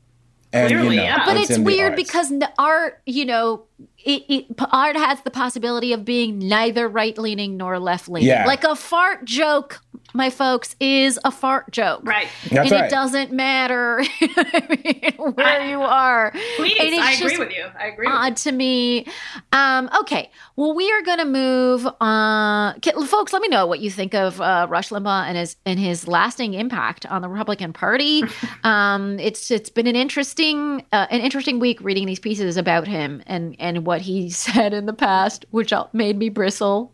And, Clearly, you know, yeah. But it's, it's weird because art, you know, it, it, art has the possibility of being neither right leaning nor left leaning. Yeah. Like a fart joke, my folks, is a fart joke. Right. That's and right. it doesn't matter where I, you are. Please, I agree with you. I agree. Odd to me. Um, okay. Well, we are going to move. Uh, folks, let me know what you think of uh, Rush Limbaugh and his and his lasting impact on the Republican Party. um, it's it's been an interesting uh, an interesting week reading these pieces about him and and what he said in the past, which made me bristle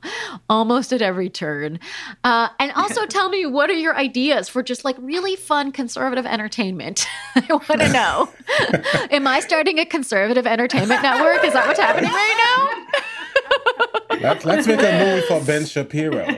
almost at every turn. Uh, and also tell me what are your ideas for just like really fun conservative entertainment? I want to know. Am I starting a conservative entertainment network? Is that what's happening right now? Let's, let's make a movie for Ben Shapiro. um,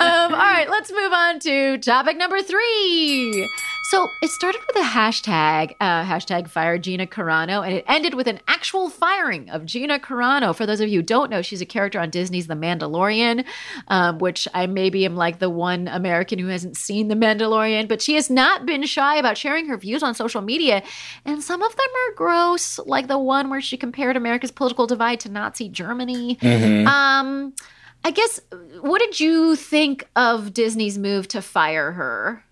all right, let's move on to topic number three. So it started with a hashtag, uh, hashtag fire Gina Carano, and it ended with an actual firing of Gina Carano. For those of you who don't know, she's a character on Disney's The Mandalorian, um, which I maybe am like the one American who hasn't seen The Mandalorian, but she has not been shy about sharing her views on social media. And some of them are gross, like the one where she compared America's political divide to Nazi Germany. Mm-hmm. Um, I guess, what did you think of Disney's move to fire her?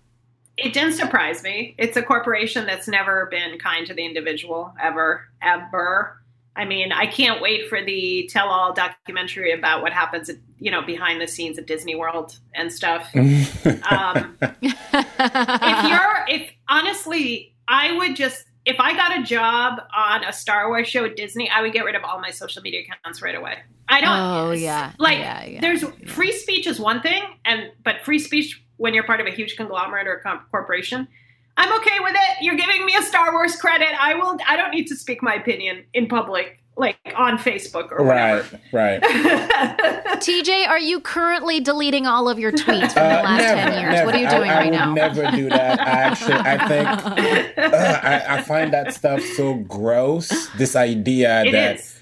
It didn't surprise me. It's a corporation that's never been kind to the individual, ever, ever. I mean, I can't wait for the tell-all documentary about what happens, you know, behind the scenes at Disney World and stuff. um, if you're, if honestly, I would just, if I got a job on a Star Wars show at Disney, I would get rid of all my social media accounts right away. I don't. Oh yeah. Like, yeah, yeah, there's yeah. free speech is one thing, and but free speech when you're part of a huge conglomerate or a corporation. I'm okay with it. You're giving me a Star Wars credit. I will. I don't need to speak my opinion in public, like on Facebook or whatever. Right, right. TJ, are you currently deleting all of your tweets from the uh, last never, ten years? Never. What are you doing I, I right now? I never do that. I actually, I think, uh, I, I, find that stuff so gross. This idea it that. Is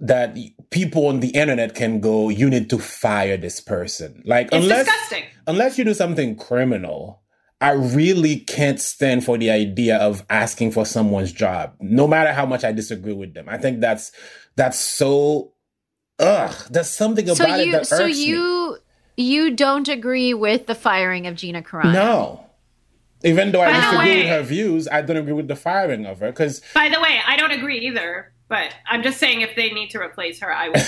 that people on the internet can go, you need to fire this person. Like it's unless disgusting. unless you do something criminal, I really can't stand for the idea of asking for someone's job, no matter how much I disagree with them. I think that's that's so ugh. There's something about so it you that so irks me. you you don't agree with the firing of Gina Carano? No. Even though I disagree way- with her views, I don't agree with the firing of her because By the way, I don't agree either. But I'm just saying, if they need to replace her, I will.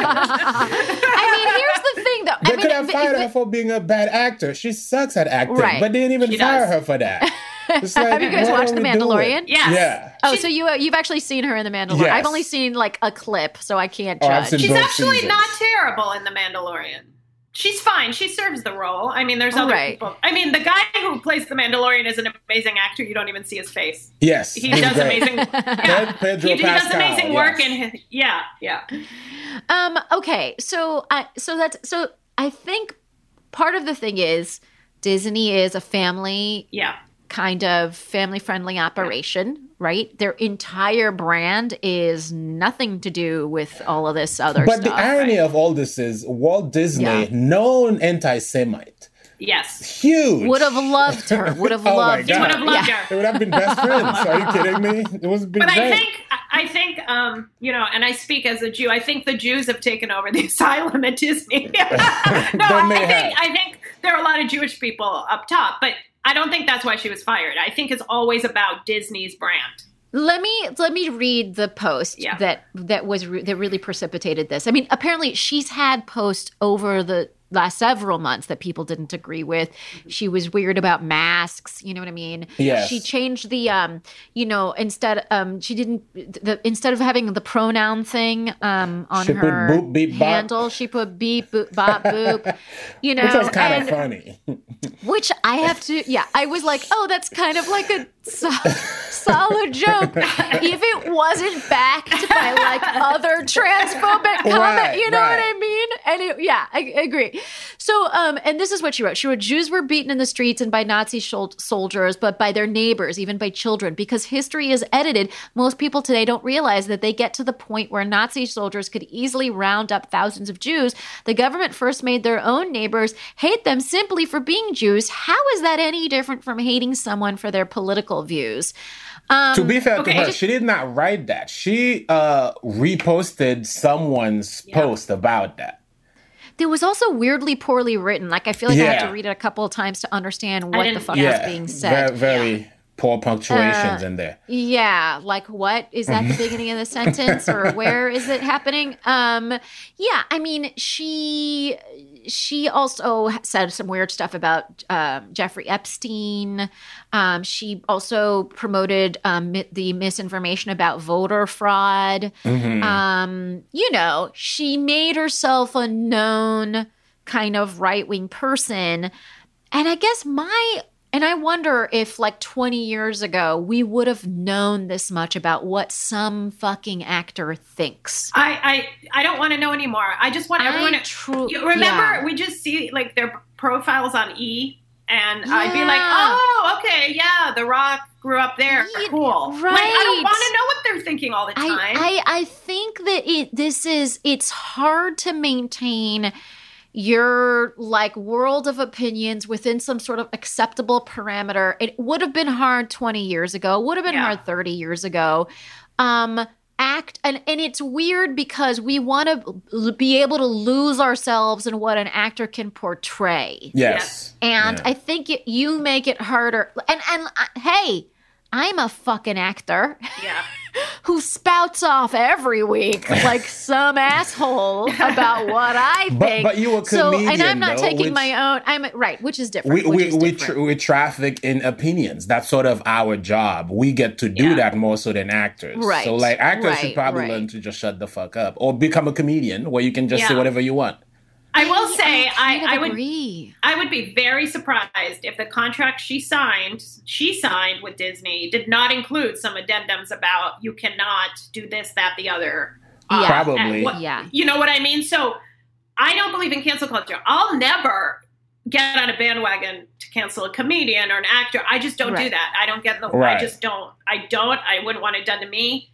I mean, here's the thing, though. they I mean, could have fired but- her for being a bad actor. She sucks at acting, Right. but they didn't even She fire does. her for that. Like, Have you guys watched The Mandalorian? doing? Yes. Yeah. Oh, She- so you uh, you've actually seen her in The Mandalorian? Yes. I've only seen like a clip, so I can't Oh, judge. seen She's actually seasons. not terrible in The Mandalorian. She's fine. She serves the role. I mean, there's other Right. people. I mean, the guy who plays the Mandalorian is an amazing actor. You don't even see his face. Yes, He does great. amazing. Yeah. Pedro he, he does Pascal, amazing work yes. in his. Yeah, yeah. Um. Okay. So I. So that's. So I think part of the thing is Disney is a family Yeah. Kind of family friendly operation, right? Their entire brand is nothing to do with all of this other But stuff. But the irony of all this is Walt Disney, Yeah. known anti-Semite, Yes. huge. would have loved her. Would have Oh loved God. her. Would have loved yeah. her. They would have been best friends. Are you kidding me? It was been But great. I think I think um, you know, and I speak as a Jew. I think the Jews have taken over the asylum at Disney. no, I may think have. I think there are a lot of Jewish people up top, but I don't think that's why she was fired. I think it's always about Disney's brand. Let me let me read the post Yeah. that that was re- that really precipitated this. I mean, apparently she's had posts over the last several months that people didn't agree with. She was weird about masks, you know what I mean? Yes. She changed the um, you know, instead um she didn't the instead of having the pronoun thing um on She her boop, beep, handle, she put beep boop bop boop. You know, Which was kind of funny. which I have to, yeah, I was like, oh, that's kind of like a so- solid joke. if it wasn't backed by like other transphobic comment, Right, you know what. I mean? And it, yeah, I, I agree. So, um, and this is what she wrote. She wrote, Jews were beaten in the streets and by Nazi soldiers, but by their neighbors, even by children, because history is edited. Most people today don't realize that they get to the point where Nazi soldiers could easily round up thousands of Jews. The government first made their own neighbors hate them simply for being Jews. How is that any different from hating someone for their political views? Um, to be fair okay. to her, she did not write that. She uh, reposted someone's post about that. There was also weirdly poorly written. Like I feel like I had to read it a couple of times to understand what the fuck Yeah, was being said. very, very poor punctuations Uh, in there. Yeah, like what is that the beginning of the sentence or where is it happening? Um yeah, I mean she she also said some weird stuff about um, Jeffrey Epstein. Um, she also promoted um, mi- the misinformation about voter fraud. Mm-hmm. Um, you know, she made herself a known kind of right wing person. And I guess my and I wonder if like 20 years ago we would have known this much about what some fucking actor thinks. I I, I don't want to know anymore. I just want everyone to You remember yeah. we just see like their profiles on E, and I'd be like, oh, okay, yeah, The Rock grew up there, cool. Like I don't want to know what they're thinking all the time. I, I I think that it this is it's hard to maintain your like world of opinions within some sort of acceptable parameter. It would have been hard 20 years ago, would have been Yeah. hard 30 years ago. Um act and and it's weird because we want to be able to lose ourselves in what an actor can portray. Yes. And Yeah. I think it, you make it harder. And and uh, hey, I'm a fucking actor yeah. who spouts off every week like some asshole about what I think. but you a comedian, so, and I'm not though, taking which- my own. I'm right, which is different. we we we, different. tra- we traffic in opinions. That's sort of our job. We get to do Yeah. that more so than actors. Right, So like actors should probably right. learn to just shut the fuck up or become a comedian where you can just say whatever you want. I will say kind I, I would agree. I would be very surprised if the contract she signed, she signed with Disney, did not include some addendums about you cannot do this, that, the other. Yeah. Uh, Probably. what- Yeah. You know what I mean? So I don't believe in cancel culture. I'll never get on a bandwagon to cancel a comedian or an actor. I just don't do that. I don't get the. Right. I just don't. I don't. I wouldn't want it done to me.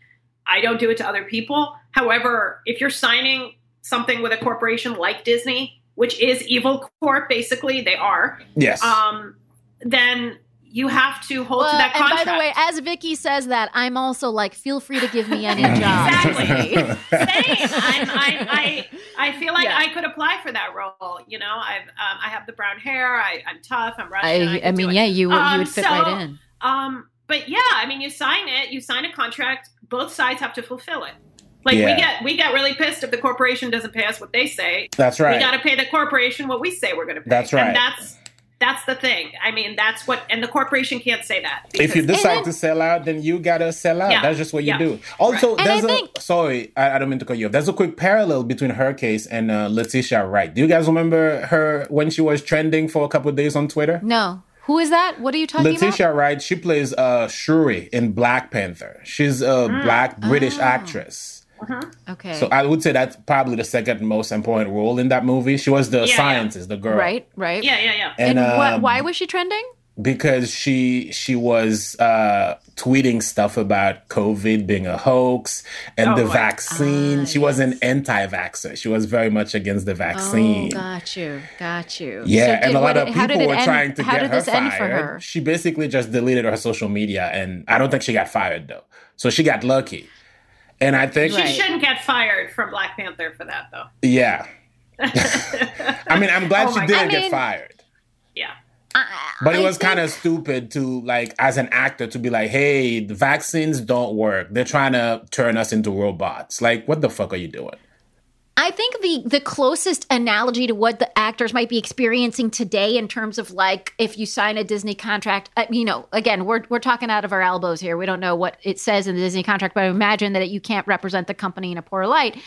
I don't do it to other people. However, if you're signing something with a corporation like Disney, which is evil corp, basically they are. Yes. Um, then you have to hold Well, to that and by the way, as Vicky says that, I'm also like, feel free to give me any job. Exactly. Same. I'm, I, I, I feel like Yeah. I could apply for that role. You know, I've, um, I have the brown hair. I, I'm tough. I'm Russian. I, I, I mean, yeah, you would you Um, would fit so- right in. Um, but yeah, I mean, you sign it. You sign a contract. Both sides have to fulfill it. Like Yeah. we get, we get really pissed if the corporation doesn't pay us what they say. That's right. We got to pay the corporation what we say we're going to pay. That's right. And that's that's the thing. I mean, that's what, and the corporation can't say that. if you decide then- to sell out, then you gotta sell out. Yeah. That's just what you Yeah. do. Also, And there's I a think- sorry, I, I don't mean to cut you off. There's a quick parallel between her case and uh, Letitia Wright. Do you guys remember her when she was trending for a couple of days on Twitter? No, who is that? What are you talking about? Letitia Wright, she plays uh, Shuri in Black Panther. She's a Mm. black British Oh. actress. About? Okay, So I would say that's probably the second most important role in that movie. She was the yeah. scientist, the girl. right, right. yeah, yeah, yeah. And, And, what, um, why was she trending? because she she was uh tweeting stuff about covid being a hoax and Oh, the right. vaccine Ah, she was an anti-vaxxer she was very much against the Oh, vaccine got you, got you. yeah So and did- a lot what of did- how did people were end- trying to how get did her this end for fired her? she basically just deleted her social media and i don't think she got fired though so she got lucky and i think She Right. shouldn't get fired from Black Panther for that, though. yeah i mean i'm glad Oh she didn't God. I get fired Yeah. But it I was kind of stupid to like as an actor to be like, "Hey, the vaccines don't work. They're trying to turn us into robots." Like, what the fuck are you doing? I think the the closest analogy to what the actors might be experiencing today in terms of like if you sign a Disney contract, uh, you know, again, we're we're talking out of our elbows here. We don't know what it says in the Disney contract, but I imagine that you can't represent the company in a poor light.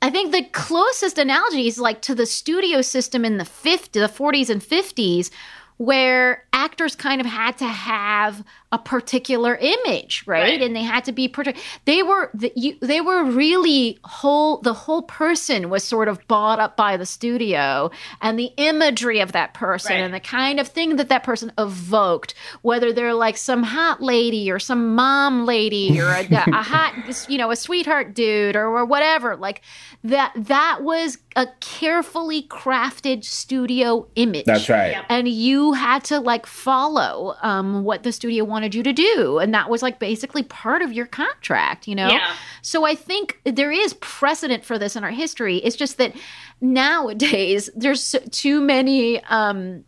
I think the closest analogy is like to the studio system in the 50, the 40s and 50s where actors kind of had to have a particular image, right? Right. And they had to be partic- they were the, you, they were really whole the whole person was sort of bought up by the studio and the imagery of that person Right. and the kind of thing that that person evoked, whether they're like some hot lady or some mom lady or a, a hot, you know, a sweetheart dude or, or whatever. Like that, that was a carefully crafted studio image. That's right. Yeah. And you had to like follow um, what the studio wanted you to do. And that was like basically part of your contract, you know? Yeah. So I think there is precedent for this in our history. It's just that nowadays there's too many um,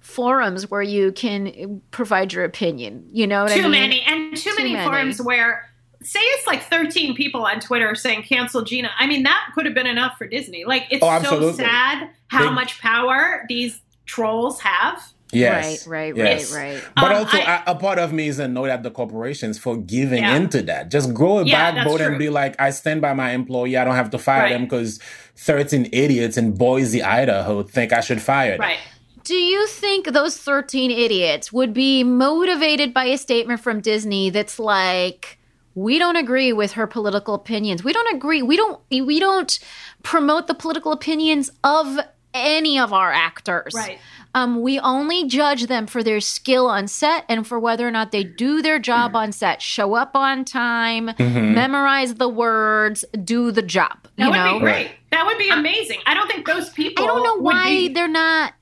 forums where you can provide your opinion. You know what I Too mean? many. And too, Too many, many. forums where, say it's like 13 people on Twitter saying cancel Gina. I mean, that could have been enough for Disney. Like, it's Oh, so sad how They- much power these trolls have. Yes. Right, right, yes. right, right. But Um, also, I- a a part of me is annoyed at the corporations for giving Yeah. into that. Just grow a Yeah, backbone and be like, I stand by my employee. I don't have to fire Right. them because 13 idiots in Boise, Idaho think I should fire them. Right. Do you think those 13 idiots would be motivated by a statement from Disney that's like, we don't agree with her political opinions. We don't agree. We don't we don't promote the political opinions of any of our actors. Right. Um, we only judge them for their skill on set and for whether or not they do their job on set, show up on time, memorize the words, do the job. That you would know? be great. That would be amazing. I don't think those people. I don't know why be- they're not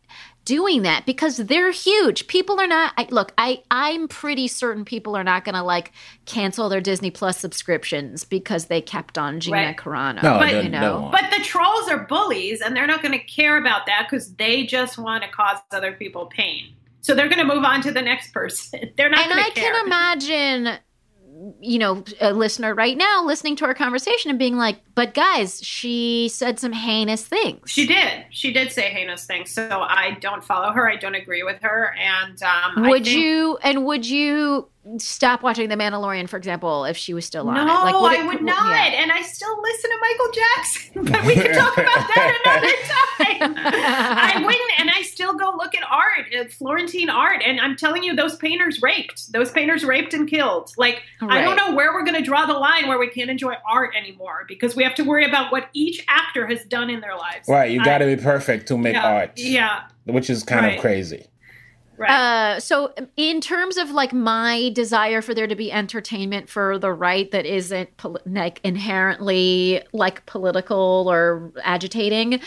doing that because they're huge. People are not. I, look, I I'm pretty certain people are not going to like cancel their Disney Plus subscriptions because they kept on Gina Right. Carano. No, But- you know. won't. But the trolls are bullies, and they're not going to care about that because they just want to cause other people pain. So they're going to move on to the next person. They're not and going I to care. can imagine, you know, a listener right now listening to our conversation and being like, "But guys, she said some heinous things." She did. She did say heinous things. So I don't follow her. I don't agree with her. And um, I Would think- you? And would you stop watching The Mandalorian, for example, if she was still on No, it? I it- would yeah. not. And I still listen to Michael Jackson. But we can talk about that another time. I wouldn't. And I still go look at art, at Florentine art. And I'm telling you, those painters raped. Those painters raped and killed. Like, I don't know where we're going to draw the line where we can't enjoy art anymore because we have to worry about what each actor has done in their lives. Right. You got to be perfect to make yeah, art, Yeah. which is kind Right. of crazy. Right. Uh, so, in terms of like my desire for there to be entertainment for the right that isn't pol- like inherently like political or agitating,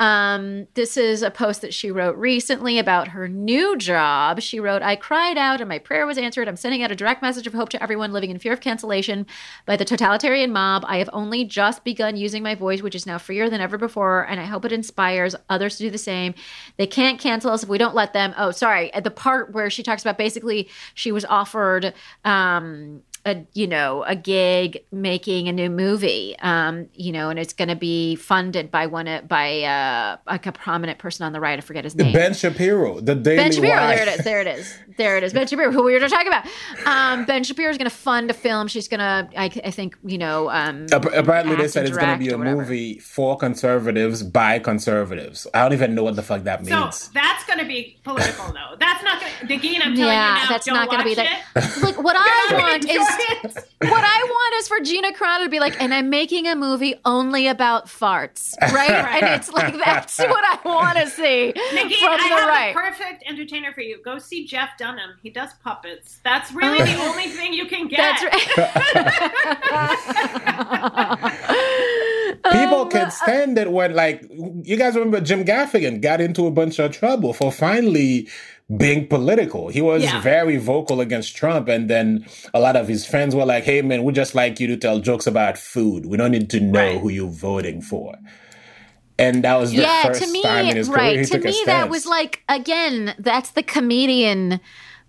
um, this is a post that she wrote recently about her new job. She wrote, "I cried out and my prayer was answered. I'm sending out a direct message of hope to everyone living in fear of cancellation by the totalitarian mob. I have only just begun using my voice, which is now freer than ever before, and I hope it inspires others to do the same. They can't cancel us if we don't let them. Oh, sorry, at the part where she talks about basically she was offered um a you know a gig making a new movie um you know and it's going to be funded by one of- by uh like a prominent person on the right i forget his name Ben Shapiro, the Daily Ben Shapiro, Wire. there it is, there it is, there it is. Ben Shapiro, who we were just talking about. Um, ben Shapiro is going to fund a film. She's going to, I, I think, you know, um, Apparently, they said it's going to be a movie for conservatives by conservatives. I don't even know what the fuck that So means. that's going to be political, though. That's not going to. Negin, I'm telling yeah, you now, that's don't not going to be watch that. it. Like what I want is enjoy it. What I want is for Gina Carano to be like, and I'm making a movie only about farts, right? and it's like that's what I want to see Negin, from I the have right. the perfect entertainer for you. Go see Jeff Dunham. He does puppets. That's really the only thing you can get. That's right. People Um, can stand it when, like, you guys remember Jim Gaffigan got into a bunch of trouble for finally being political. He was Yeah. very vocal against Trump, and then a lot of his friends were like, "Hey, man, we just like you to tell jokes about food. We don't need to know Right. who you're voting for." And that was the yeah, first to me, time in his career right. he To took a me, stance. that was like again, that's the comedian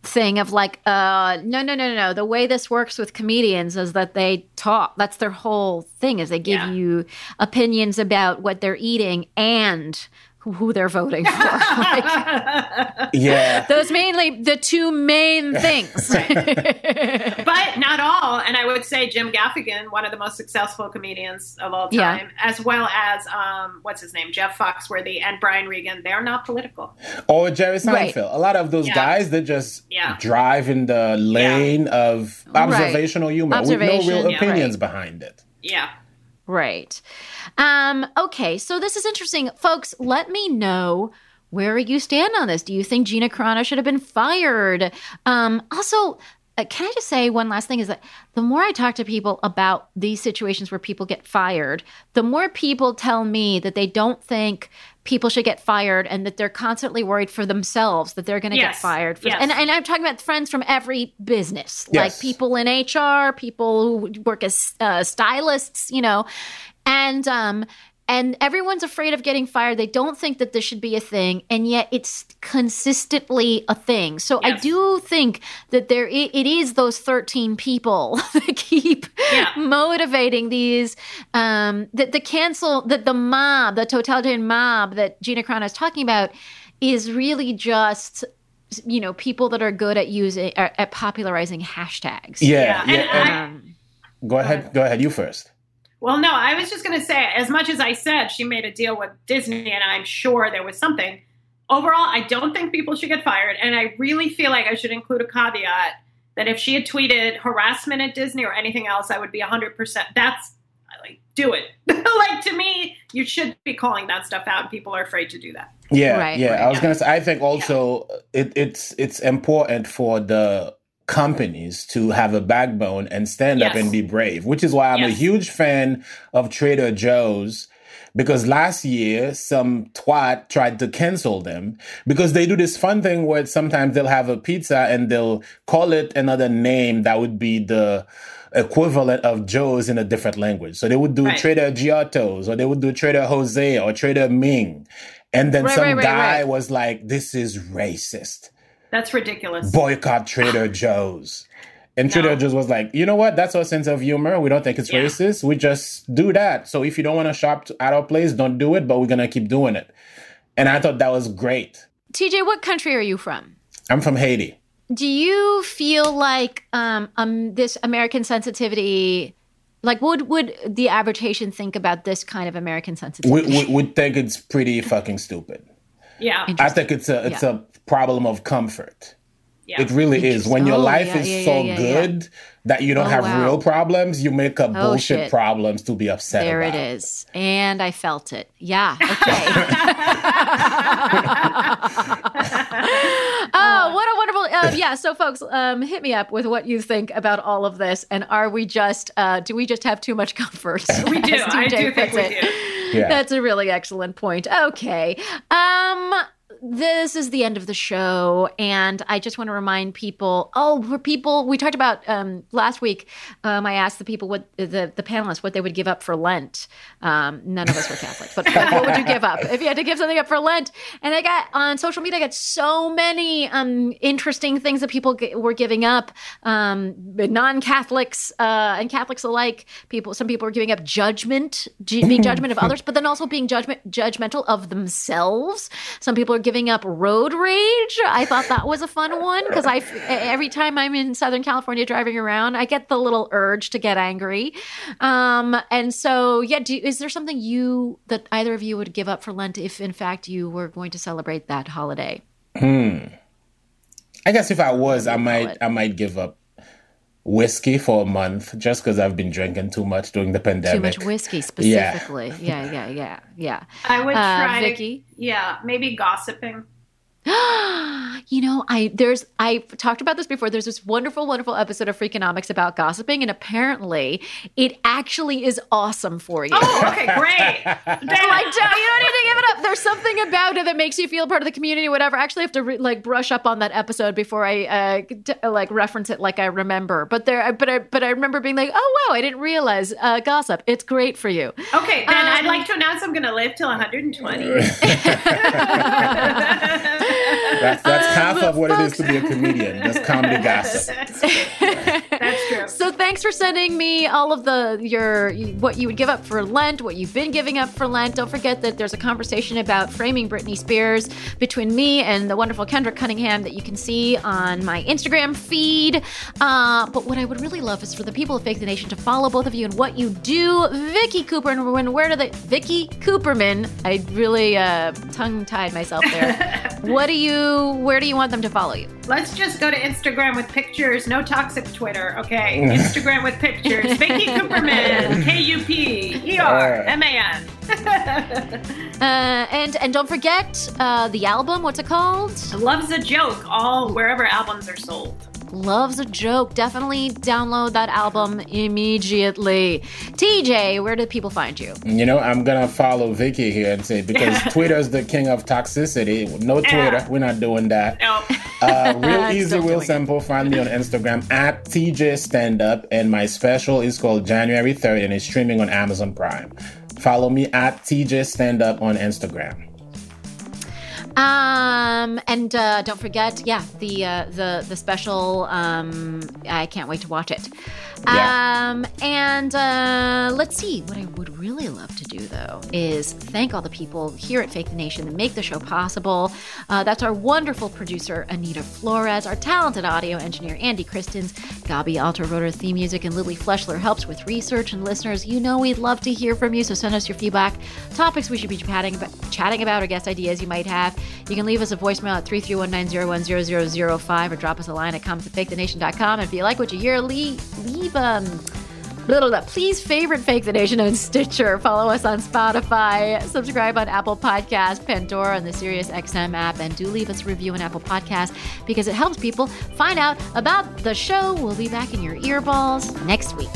thing of like, uh, no, no, no, no, no. The way this works with comedians is that they talk. That's their whole thing. Is they give Yeah. you opinions about what they're eating and who, who they're voting for. like, yeah. those mainly the two main things. but not all. And I would say Jim Gaffigan, one of the most successful comedians of all Yeah. time, as well as um, what's his name, Jeff Foxworthy and Brian Regan. They're not political. Or Jerry Seinfeld. Right. A lot of those Yeah. guys, they just Yeah. drive in the lane of observational humor with no Observation, real yeah. opinions Right. behind it. Yeah. Right. Um, okay, so this is interesting. Folks, let me know where you stand on this. Do you think Gina Carano should have been fired? Um, also, uh, can I just say one last thing is that the more I talk to people about these situations where people get fired, the more people tell me that they don't think people should get fired and that they're constantly worried for themselves that they're going to get fired. For, Yes. and, and I'm talking about friends from every business, like people in HR, people who work as uh, stylists, you know, and um, and everyone's afraid of getting fired. They don't think that this should be a thing, and yet it's consistently a thing. So I do think that there i- it is those thirteen people that keep Yeah. motivating these um, that the cancel that the mob, the totalitarian mob that Gina Carano is talking about, is really just you know people that are good at using at at popularizing hashtags. Yeah, Yeah, yeah. and and- I- Um, go ahead. Go ahead. You first. Well, no, I was just going to say, as much as I said she made a deal with Disney, and I'm sure there was something. Overall, I don't think people should get fired, and I really feel like I should include a caveat that if she had tweeted harassment at Disney or anything else, I would be 100. percent That's like do it. like to me, you should be calling that stuff out, and people are afraid to do that. Yeah, Right, yeah. right, I was yeah. gonna say. I think also it, it's it's important for the companies to have a backbone and stand up and be brave. Which is why I'm a huge fan of Trader Joe's. Because last year, some twat tried to cancel them because they do this fun thing where sometimes they'll have a pizza and they'll call it another name that would be the equivalent of Joe's in a different language. So they would do Right. Trader Giotto's or they would do Trader Jose or Trader Ming. And then Right, some right, guy was like, this is racist. That's ridiculous. Boycott Trader Joe's. And Trader No. Joe's was like, you know what? That's our sense of humor. We don't think it's Yeah. racist. We just do that. So if you don't want to shop at our place, don't do it, but we're going to keep doing it. And I thought that was great. TJ, what country are you from? I'm from Haiti. Do you feel like um, um this American sensitivity like would would the average Haitian think about this kind of American sensitivity? we, we think it's pretty fucking stupid. Yeah, I think it's a it's a problem of comfort. yeah. It really is. When your Oh, life yeah, is yeah, so yeah, yeah, yeah. good that you don't Oh, have wow. real problems, you make up Oh, bullshit shit. problems to be upset there about. it is. And I felt it. Yeah. Okay. oh what a wonderful. um, yeah. So, folks, um, hit me up with what you think about all of this, and are we just uh, do we just have too much comfort? We do. As I do think we it. do. Yeah. That's a really excellent point. Okay. Um this is the end of the show and i just want to remind people oh for people we talked about um, last week um, i asked the people what the, the panelists what they would give up for lent. Um, none of us were catholics but what would you give up if you had to give something up for lent? And i got on social media i got so many um, interesting things that people g- were giving up. Um, non-catholics uh, and catholics alike people some people were giving up judgment ju- being judgment of others but then also being judgment judgmental of themselves. Some people are giving up road rage i thought that was a fun one because i every time i'm in southern california driving around i get the little urge to get angry um, and so yeah do, is there something you that either of you would give up for lent if in fact you were going to celebrate that holiday Hmm. I guess if I was, I might. I might give up whiskey for a month just because I've been drinking too much during the pandemic. too much whiskey specifically yeah yeah yeah yeah, I would Uh, try Vicky? to, yeah, maybe gossiping. you know, I there's I talked about this before. There's this wonderful, wonderful episode of Freakonomics about gossiping, and apparently, it actually is awesome for you. Oh, okay, great. Then, Like, don't, you don't need to give it up. There's something about it that makes you feel part of the community, whatever. I actually have to re- like brush up on that episode before I uh, t- like reference it like I remember. But there, but I, but I remember being like, oh wow, I didn't realize uh, gossip. It's great for you. okay, then I'd Um, like to announce I'm going to live till 120. That's, that's half of what it is to be a comedian. Just comedy gossip. That's true. So thanks for sending me all of the your what you would give up for Lent, what you've been giving up for Lent. Don't forget that there's a conversation about framing Britney Spears between me and the wonderful Kendra Cunningham that you can see on my Instagram feed. Uh, but what I would really love is for the people of Fake the Nation to follow both of you and what you do. Vicky Cooper and when where do they Vicky Kuperman? I really uh, tongue tied myself there. what do you where do you want them to follow you? Let's just go to Instagram with pictures. No toxic Twitter, okay? Instagram with pictures. Vicky Kuperman. K U P E R M A N. Uh, and and don't forget uh, the album. What's it called? Love's a joke. All wherever albums are sold. Love's a joke. Definitely download that album immediately. TJ, where do people find you? You know, I'm gonna follow Vicky here and say because Twitter's the king of toxicity. No Twitter, Yeah. we're not doing that. No. Uh, real easy, real doing it. simple. Find me on Instagram at TJ Stand Up, and my special is called January 3rd, and it's streaming on Amazon Prime. Follow me at TJ Stand Up on Instagram. Um, and uh, don't forget, yeah, the uh, the the special. Um, I can't wait to watch it. Yeah. Um, and uh, let's see. What I would really love to do though is thank all the people here at Fake the Nation that make the show possible. Uh, that's our wonderful producer Anita Flores, our talented audio engineer Andy Christens, Gabi Alter wrote our theme music, and Lily Fleshler helps with research. And listeners, you know we'd love to hear from you, so send us your feedback, topics we should be chatting about, chatting about, or guest ideas you might have. You can leave us a voicemail at 331-901-0005 or drop us a line at comments at fakethenation.com. And if you like what you hear, leave, leave um, blah. Please favorite Fake the Nation on Stitcher. Follow us on Spotify. Subscribe on Apple Podcast, Pandora, and the Sirius XM app. And do leave us a review on Apple Podcast because it helps people find out about the show. We'll be back in your earballs next week.